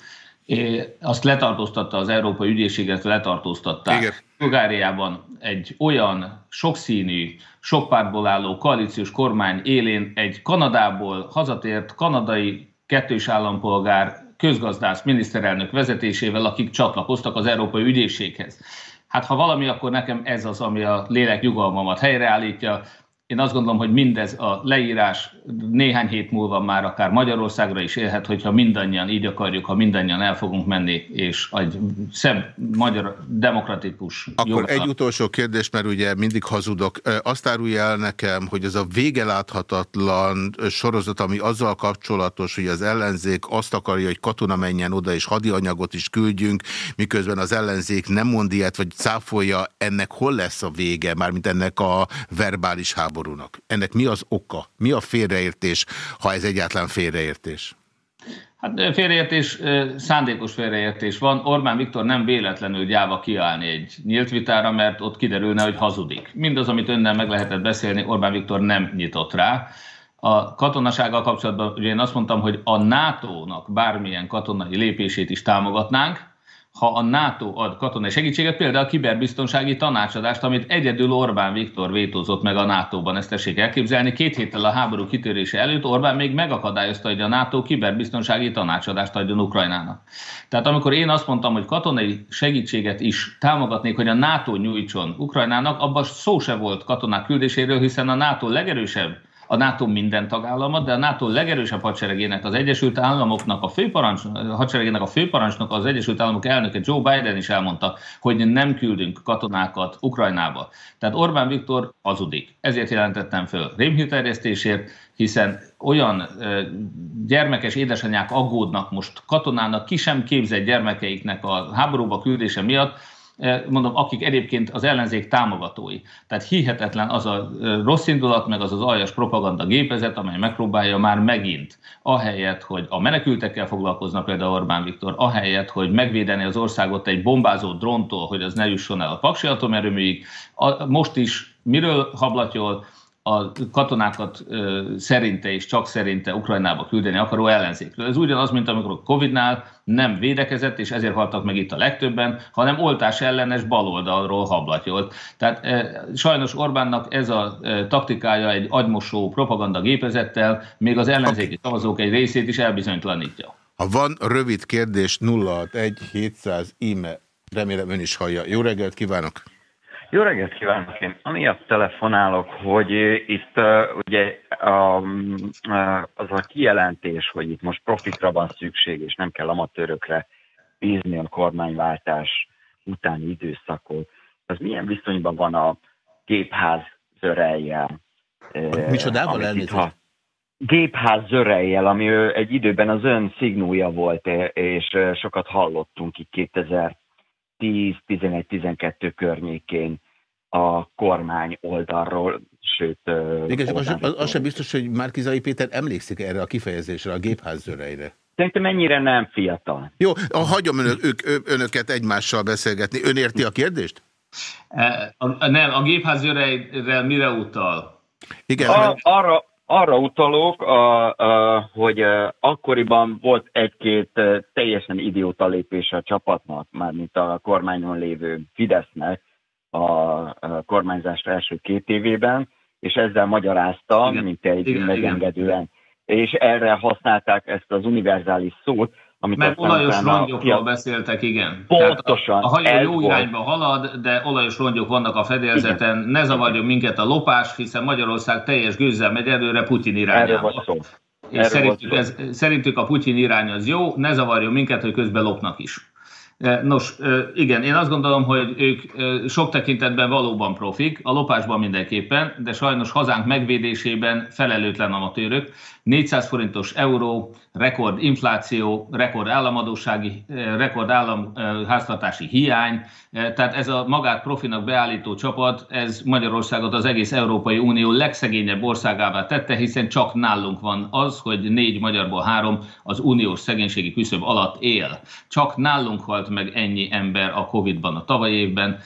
azt letartóztatta az Európai Ügyészséget, letartóztatták. Igen. Bulgáriában egy olyan sokszínű, sok pártból álló koalíciós kormány élén egy Kanadából hazatért kanadai kettős állampolgár közgazdász miniszterelnök vezetésével, akik csatlakoztak az Európai Ügyészséghez. Hát ha valami, akkor nekem ez az, ami a lélek nyugalmamat helyreállítja. Én azt gondolom, hogy mindez a leírás néhány hét múlva már akár Magyarországra is élhet, hogyha mindannyian így akarjuk, ha mindannyian el fogunk menni, és egy szebb magyar demokratikus Akkor jogra. egy utolsó kérdés, mert ugye mindig hazudok. Azt árulja el nekem, hogy ez a végeláthatatlan sorozat, ami azzal kapcsolatos, hogy az ellenzék azt akarja, hogy katona menjen oda, és hadianyagot is küldjünk, miközben az ellenzék nem mond ilyet, vagy cáfolja, ennek hol lesz a vége, mármint ennek a verbális háború háborúnak? Ennek mi az oka? Mi a félreértés, ha ez egyáltalán félreértés? Hát félreértés, szándékos félreértés van. Orbán Viktor nem véletlenül gyáva kiállni egy nyílt vitára, mert ott kiderülne, hogy hazudik. Mindaz, amit önnel meg lehetett beszélni, Orbán Viktor nem nyitott rá. A katonasággal kapcsolatban ugye én azt mondtam, hogy a NATO-nak bármilyen katonai lépését is támogatnánk, ha a NATO ad katonai segítséget, például a kiberbiztonsági tanácsadást, amit egyedül Orbán Viktor vétózott meg a NATO-ban, ezt tessék elképzelni. Két héttel a háború kitörése előtt Orbán még megakadályozta, hogy a NATO kiberbiztonsági tanácsadást adjon Ukrajnának. Tehát amikor én azt mondtam, hogy katonai segítséget is támogatnék, hogy a NATO nyújtson Ukrajnának, abban szó se volt katonák küldéséről, hiszen a NATO legerősebb a NATO minden tagállama, de a NATO legerősebb hadseregének, az Egyesült Államoknak a főparancs, hadseregének a főparancsnok, az Egyesült Államok elnöke Joe Biden is elmondta, hogy nem küldünk katonákat Ukrajnába. Tehát Orbán Viktor hazudik. Ezért jelentettem föl rémhírterjesztésért, hiszen olyan gyermekes édesanyák aggódnak most katonának, ki sem képzett gyermekeiknek a háborúba küldése miatt, mondom, akik egyébként az ellenzék támogatói. Tehát hihetetlen az a eh, rossz indulat, meg az az aljas propaganda gépezet, amely megpróbálja már megint, ahelyett, hogy a menekültekkel foglalkozna például Orbán Viktor, ahelyett, hogy megvédeni az országot egy bombázó dróntól, hogy az ne jusson el a paksi atomerőműig, most is miről hablatyol, a katonákat szerinte és csak szerinte Ukrajnába küldeni akaró ellenzékről. Ez ugyanaz, mint amikor a Covid-nál nem védekezett, és ezért haltak meg itt a legtöbben, hanem oltás ellenes baloldalról hablatyolt. Tehát sajnos Orbánnak ez a taktikája egy agymosó propaganda gépezettel, még az ellenzéki szavazók egy részét is elbizonytalanítja. Ha van rövid kérdés 061 700 e-mail, remélem ön is hallja. Jó reggelt kívánok! Jó reggelt kívánok! Én amiatt telefonálok, hogy itt uh, ugye um, uh, az a kijelentés, hogy itt most profitra van szükség, és nem kell amatőrökre bízni a kormányváltás utáni időszakot, az milyen viszonyban van a gépház zörejjel? Micsodával elnézést? Gépház zörejjel, ami egy időben az ön szignója volt, és sokat hallottunk itt 2000 10-11-12 környékén a kormány oldalról, sőt... Igen, csak az, az, az sem biztos, hogy Márkizai Péter emlékszik erre a kifejezésre, a gépházzöreire. Szerintem ennyire nem fiatal. Jó, hagyom önök, ők, önöket egymással beszélgetni. Ön érti a kérdést? E, a, nem, a gépházzöreire mire utal? Igen, a, mert... arra, arra utalok, a, a, hogy akkoriban volt egy-két teljesen idióta lépés a csapatnak, mármint a kormányon lévő Fidesznek a kormányzás első két évében, és ezzel magyarázta, igen, mint egy igen, megengedően. Igen. És erre használták ezt az univerzális szót, amit Mert olajos rongyokról a... beszéltek, igen. Pontosan. a, a hajó jó volt. irányba halad, de olajos rongyok vannak a fedélzeten, igen. ne zavarjon minket a lopás, hiszen Magyarország teljes gőzzel megy előre Putyin irányába. Erről volt szó. És szerintük, ez, szerintük a Putyin irány az jó, ne zavarjon minket, hogy közben lopnak is. E, nos, e, igen, én azt gondolom, hogy ők e, sok tekintetben valóban profik, a lopásban mindenképpen, de sajnos hazánk megvédésében felelőtlen amatőrök. 400 forintos euró, rekord infláció, rekord államadósági, eh, rekord államháztartási hiány, eh, tehát ez a magát profinak beállító csapat, ez Magyarországot az egész Európai Unió legszegényebb országává tette, hiszen csak nálunk van az, hogy négy magyarból három az uniós szegénységi küszöb alatt él. Csak nálunk halt meg ennyi ember a Covid-ban a tavaly évben, eh,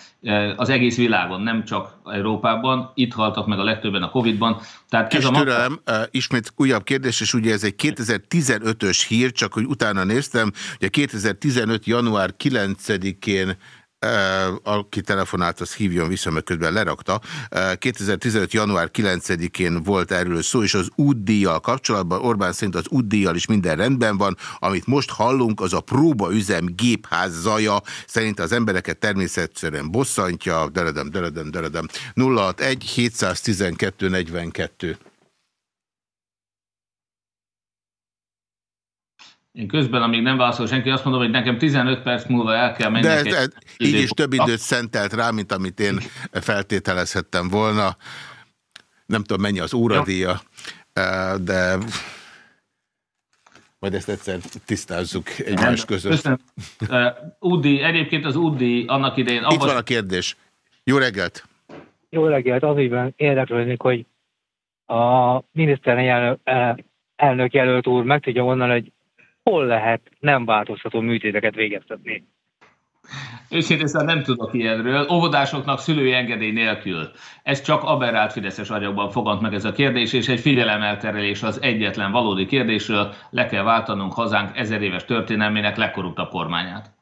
az egész világon, nem csak Európában, itt haltak meg a legtöbben a Covid-ban. Tehát Kis ez a türelem, ismét újabb kérdés, és ugye ez egy 2015-ös hír, csak hogy utána néztem, hogy a 2015. január 9-én aki telefonált, az hívjon vissza, mert közben lerakta. 2015. január 9-én volt erről szó, és az útdíjjal kapcsolatban Orbán szerint az útdíjjal is minden rendben van. Amit most hallunk, az a próbaüzem gépház zaja. Szerint az embereket természetesen bosszantja. Deredem, deredem, deredem. 061 712 42. Én közben, amíg nem válaszol senki, azt mondom, hogy nekem 15 perc múlva el kell menni. De, de így is több időt szentelt rá, mint amit én feltételezhettem volna. Nem tudom, mennyi az óradíja, de majd ezt egyszer tisztázzuk egymás között. Köszönöm. Udi, egyébként az Udi annak idején... Abba... Itt van a kérdés. Jó reggelt! Jó reggelt! Azért érdeklődnék, hogy a miniszterelnök elnök jelölt úr meg tudja mondani, hogy hol lehet nem változtató műtéteket végeztetni? Őszintén szóval nem tudok ilyenről. Óvodásoknak szülői engedély nélkül. Ez csak aberrált fideszes agyakban fogant meg ez a kérdés, és egy figyelemelterelés az egyetlen valódi kérdésről. Le kell váltanunk hazánk ezer éves történelmének legkorruptabb kormányát.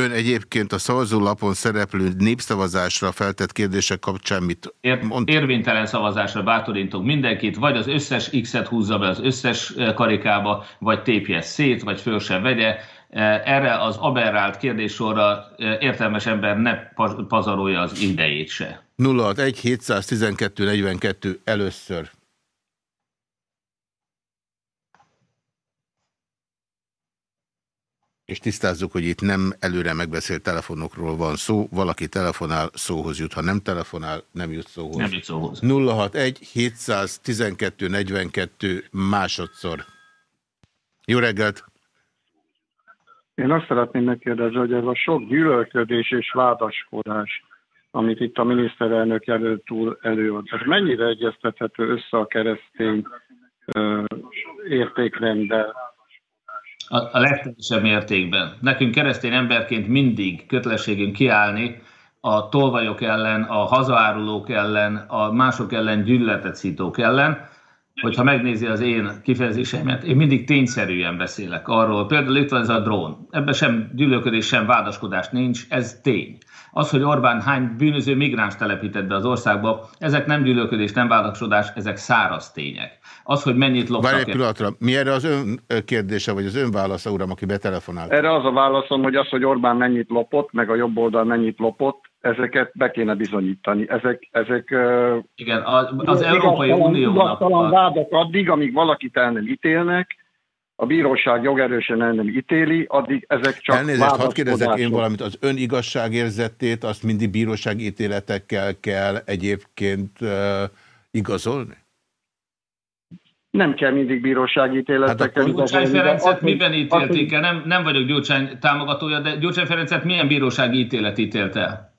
Ön egyébként a szavazólapon szereplő népszavazásra feltett kérdések kapcsán mit mond? Érvénytelen szavazásra bátorítunk mindenkit, vagy az összes X-et húzza be az összes karikába, vagy tépje szét, vagy föl se vegye. Erre az aberrált kérdéssorra értelmes ember ne pazarolja az idejét se. 061 712 42 először. És tisztázzuk, hogy itt nem előre megbeszélt telefonokról van szó, valaki telefonál, szóhoz jut, ha nem telefonál, nem jut szóhoz. Nem jut szóhoz. 061 712 42 másodszor. Jó reggelt! Én azt szeretném megkérdezni, hogy ez a sok gyűlölködés és vádaskodás, amit itt a miniszterelnök előtt úr előad, ez mennyire egyeztethető össze a keresztény értékrenddel, a, a legteljesebb mértékben. Nekünk keresztény emberként mindig kötelességünk kiállni a tolvajok ellen, a hazaárulók ellen, a mások ellen gyűlöletet szítók ellen, hogyha megnézi az én kifejezésemet, én mindig tényszerűen beszélek arról. Például itt van ez a drón. Ebben sem gyűlölködés, sem vádaskodás nincs, ez tény. Az, hogy Orbán hány bűnöző migráns telepített be az országba, ezek nem gyűlölködés, nem vádaskodás, ezek száraz tények. Az, hogy mennyit loptak... Várj egy pillanatra, mi erre az ön kérdése, vagy az ön válasza, uram, aki betelefonált? Erre az a válaszom, hogy az, hogy Orbán mennyit lopott, meg a jobb oldal mennyit lopott, ezeket be kéne bizonyítani. Ezek, ezek Igen, az, az Európai Uniónak... a... vádak addig, amíg valakit el nem ítélnek, a bíróság jogerősen nem ítéli, addig ezek csak Elnézést, hadd kérdezek én valamit, az ön igazságérzetét azt mindig bíróságítéletekkel kell egyébként uh, igazolni? Nem kell mindig bíróságítéletekkel hát Gyurcsány Ferencet miben ítélték el? Nem, nem vagyok Gyurcsány támogatója, de Gyurcsány Ferencet milyen bírósági ítélet ítélt el?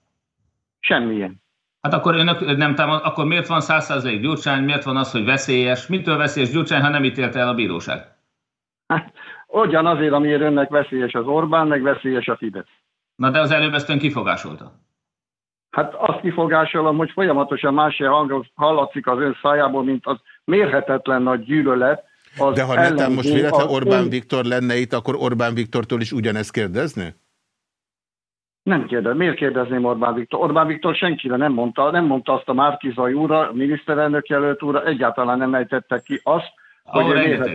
Semmilyen. Hát akkor önök nem támad, akkor miért van 100% Gyurcsány, miért van az, hogy veszélyes? Mitől veszélyes Gyurcsány, ha nem ítélte el a bíróság? Hát, ugyan azért, amiért önnek veszélyes az Orbán, meg veszélyes a Fidesz. Na de az előbb ezt ön kifogásolta. Hát azt kifogásolom, hogy folyamatosan más hallatszik az ön szájából, mint az mérhetetlen nagy gyűlölet. Az De ha netán most véletlen Orbán ön... Viktor lenne itt, akkor Orbán Viktortól is ugyanezt kérdezni? Nem kérdez. Miért kérdezném Orbán Viktor? Orbán Viktor senkire nem mondta, nem mondta azt a Márkizai úra, miniszterelnök jelölt úra, egyáltalán nem ejtette ki azt,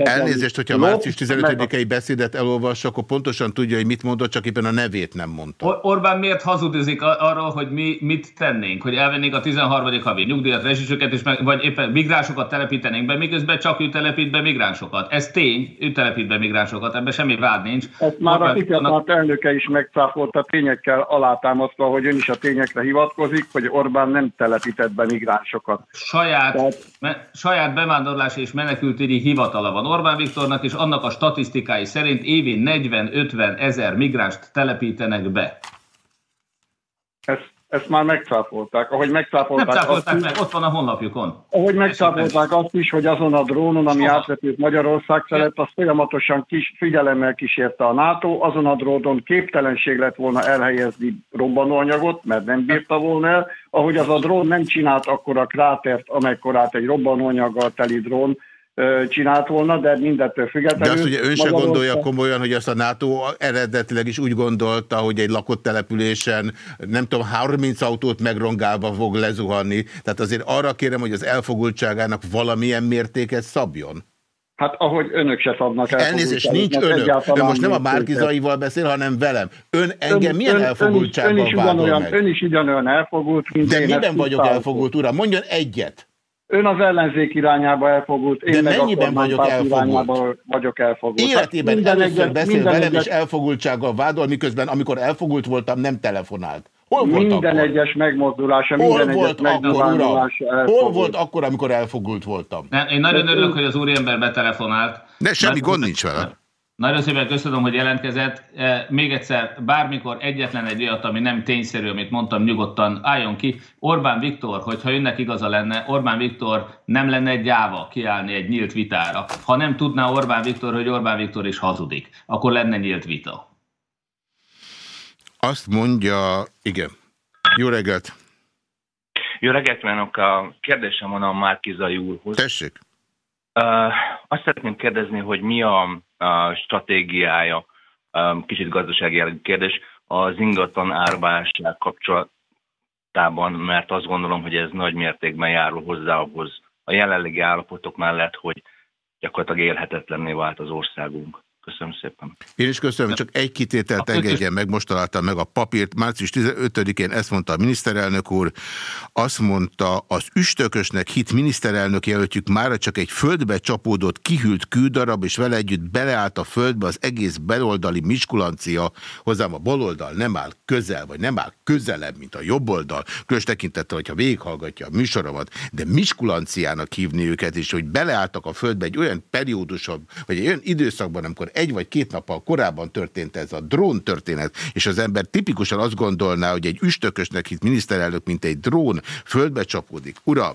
Elnézést, hogyha a március 15-i beszédet elolvas, akkor pontosan tudja, hogy mit mondott, csak éppen a nevét nem mondta. Or Orbán miért hazudozik arról, hogy mi mit tennénk? Hogy elvennénk a 13. havi nyugdíjat, rezsisöket, és meg, vagy éppen migránsokat telepítenénk be, miközben csak ő telepít be migránsokat. Ez tény, ő telepít be migránsokat, ebben semmi vád nincs. Ezt már Orbán, a Fiketmart elnöke is megcáfolta tényekkel alátámasztva, hogy ön is a tényekre hivatkozik, hogy Orbán nem telepített be migránsokat. Saját, Tehát... me, saját bevándorlás és menekültügyi hivatala van Orbán Viktornak, és annak a statisztikái szerint évi 40-50 ezer migránst telepítenek be. Ezt, ezt már megcáfolták. Ahogy megcáfolták, Nem cáfolták azt meg, is, ott van a honlapjukon. Ahogy megcáfolták azt is, hogy azon a drónon, ami átrepült Magyarország felett, az folyamatosan kis, figyelemmel kísérte a NATO, azon a drónon képtelenség lett volna elhelyezni robbanóanyagot, mert nem bírta volna el, ahogy az a drón nem csinált akkor a krátert, amekkorát egy robbanóanyaggal teli drón csinált volna, de mindettől függetlenül... De azt ugye ön se gondolja komolyan, hogy azt a NATO eredetileg is úgy gondolta, hogy egy lakott településen nem tudom, 30 autót megrongálva fog lezuhanni. Tehát azért arra kérem, hogy az elfogultságának valamilyen mértéket szabjon. Hát ahogy önök se szabnak el. Elnézést, nincs önök. Ön most nem a Márkizaival beszél, hanem velem. Ön engem ön, milyen elfogultságban ön, ön is vádol meg? Ön is ugyanolyan elfogult, mint De én miben vagyok elfogult, uram? Mondjon egyet. Ön az ellenzék irányába elfogult, én De meg mennyiben vagyok elfogult? vagyok elfogult. Életében minden először egyes, beszél velem, egyes... és elfogultsággal vádol, miközben amikor elfogult voltam, nem telefonált. Hol volt minden akkor? egyes megmozdulása, Hol minden volt egyes megmozdulása. Hol volt akkor, amikor elfogult voltam? én nagyon örülök, hogy az úriember betelefonált. De semmi gond nincs vele. Nagyon szépen köszönöm, hogy jelentkezett. E, még egyszer, bármikor egyetlen egy olyat, ami nem tényszerű, amit mondtam, nyugodtan álljon ki. Orbán Viktor, hogyha önnek igaza lenne, Orbán Viktor nem lenne egy gyáva kiállni egy nyílt vitára. Ha nem tudná Orbán Viktor, hogy Orbán Viktor is hazudik, akkor lenne nyílt vita. Azt mondja, igen. Jó reggelt! Jó reggelt kívánok! A kérdésem van a Márkizai úrhoz. Tessék! Uh, azt szeretném kérdezni, hogy mi a, a stratégiája, um, kicsit gazdasági kérdés, az ingatlan árválság kapcsolatában, mert azt gondolom, hogy ez nagy mértékben járul hozzá ahhoz a jelenlegi állapotok mellett, hogy gyakorlatilag élhetetlenné vált az országunk. Köszönöm szépen. Én is köszönöm, csak egy kitételt engedjen meg, most találtam meg a papírt. Március 15-én ezt mondta a miniszterelnök úr, azt mondta, az üstökösnek hit miniszterelnök jelöltjük már csak egy földbe csapódott, kihűlt kődarab, és vele együtt beleállt a földbe az egész beloldali miskulancia, hozzám a baloldal nem áll közel, vagy nem áll közelebb, mint a jobboldal, különös tekintettel, hogyha végighallgatja a műsoromat, de miskulanciának hívni őket, és hogy beleálltak a földbe egy olyan periódusabb, vagy egy olyan időszakban, amikor egy vagy két nappal korábban történt ez a drón történet, és az ember tipikusan azt gondolná, hogy egy üstökösnek itt miniszterelnök, mint egy drón földbe csapódik. Uram,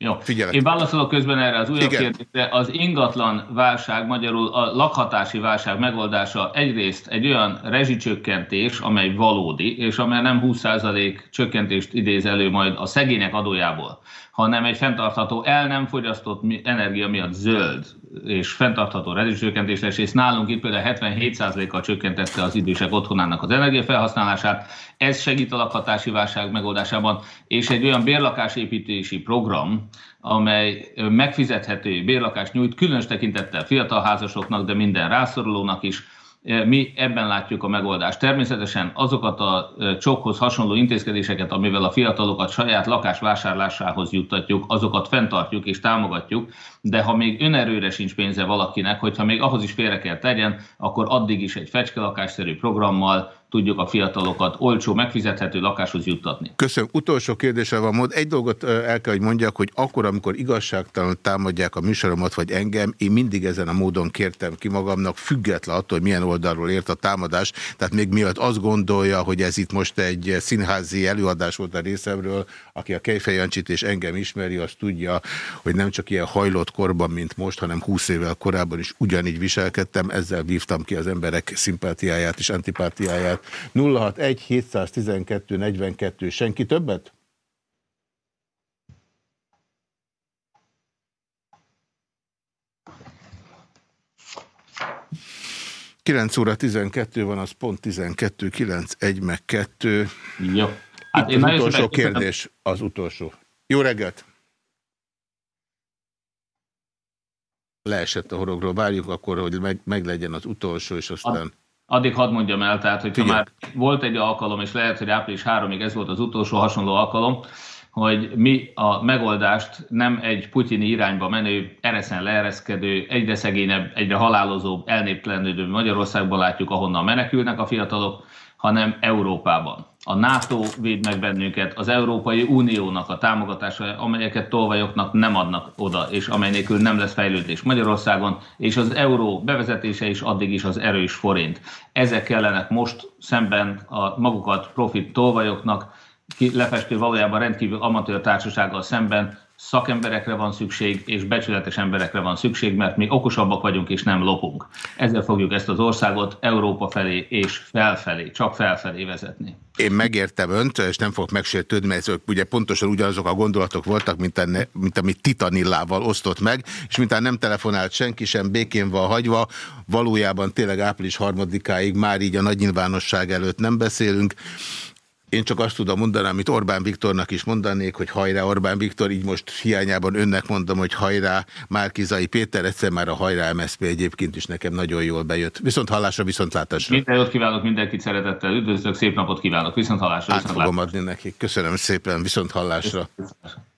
jó. Figyelek. Én válaszolok közben erre az újabb kérdésre. Az ingatlan válság, magyarul a lakhatási válság megoldása egyrészt egy olyan rezsicsökkentés, amely valódi, és amely nem 20% csökkentést idéz elő majd a szegények adójából, hanem egy fenntartható, el nem fogyasztott energia miatt zöld és fenntartható lesz, és nálunk itt például 77%-kal csökkentette az idősek otthonának az energiafelhasználását. Ez segít a lakhatási válság megoldásában, és egy olyan bérlakásépítési program, amely megfizethető bérlakást nyújt, különös tekintettel fiatal házasoknak, de minden rászorulónak is, mi ebben látjuk a megoldást. Természetesen azokat a csokhoz hasonló intézkedéseket, amivel a fiatalokat saját lakás vásárlásához juttatjuk, azokat fenntartjuk és támogatjuk, de ha még önerőre sincs pénze valakinek, hogyha még ahhoz is félre kell tegyen, akkor addig is egy fecskelakásszerű programmal tudjuk a fiatalokat olcsó, megfizethető lakáshoz juttatni. Köszönöm. Utolsó kérdésre van mód. Egy dolgot el kell, hogy mondjak, hogy akkor, amikor igazságtalan támadják a műsoromat vagy engem, én mindig ezen a módon kértem ki magamnak, független attól, hogy milyen oldalról ért a támadás. Tehát még miatt azt gondolja, hogy ez itt most egy színházi előadás volt a részemről, aki a Kejfejancsit és engem ismeri, az tudja, hogy nem csak ilyen hajlott korban, mint most, hanem 20 évvel korábban is ugyanígy viselkedtem, ezzel vívtam ki az emberek szimpátiáját és antipátiáját 061 712 42, senki többet? Kilenc óra 12 van, az pont 12, 9, 1 meg 2. Jó. Hát Itt az utolsó kérdés, az utolsó. Jó reggelt! Leesett a horogról, várjuk akkor, hogy meg, meg legyen az utolsó, és aztán... Addig hadd mondjam el, tehát hogyha már volt egy alkalom, és lehet, hogy április 3-ig ez volt az utolsó hasonló alkalom, hogy mi a megoldást nem egy putyini irányba menő, ereszen leereszkedő, egyre szegényebb, egyre halálozóbb, elnéptelenődő Magyarországban látjuk, ahonnan menekülnek a fiatalok, hanem Európában. A NATO véd meg bennünket, az Európai Uniónak a támogatása, amelyeket tolvajoknak nem adnak oda, és amely nélkül nem lesz fejlődés Magyarországon, és az euró bevezetése is addig is az erős forint. Ezek kellenek most szemben a magukat profit tolvajoknak, lefestő valójában rendkívül amatőr társasággal szemben szakemberekre van szükség, és becsületes emberekre van szükség, mert mi okosabbak vagyunk, és nem lopunk. Ezzel fogjuk ezt az országot Európa felé és felfelé, csak felfelé vezetni. Én megértem önt, és nem fogok megsértődni, mert ezek ugye pontosan ugyanazok a gondolatok voltak, mint, enne, mint amit Titanillával osztott meg, és mintán nem telefonált senki sem, békén van hagyva, valójában tényleg április harmadikáig már így a nagy nyilvánosság előtt nem beszélünk. Én csak azt tudom mondani, amit Orbán Viktornak is mondanék, hogy hajrá Orbán Viktor, így most hiányában önnek mondom, hogy hajrá Márkizai Péter, egyszer már a hajrá MSZP egyébként is nekem nagyon jól bejött. Viszont hallásra, viszont látásra. Minden jót kívánok mindenkit szeretettel, üdvözlök, szép napot kívánok, viszont hallásra. Át fogom adni nekik. Köszönöm szépen, viszont hallásra. Köszönöm.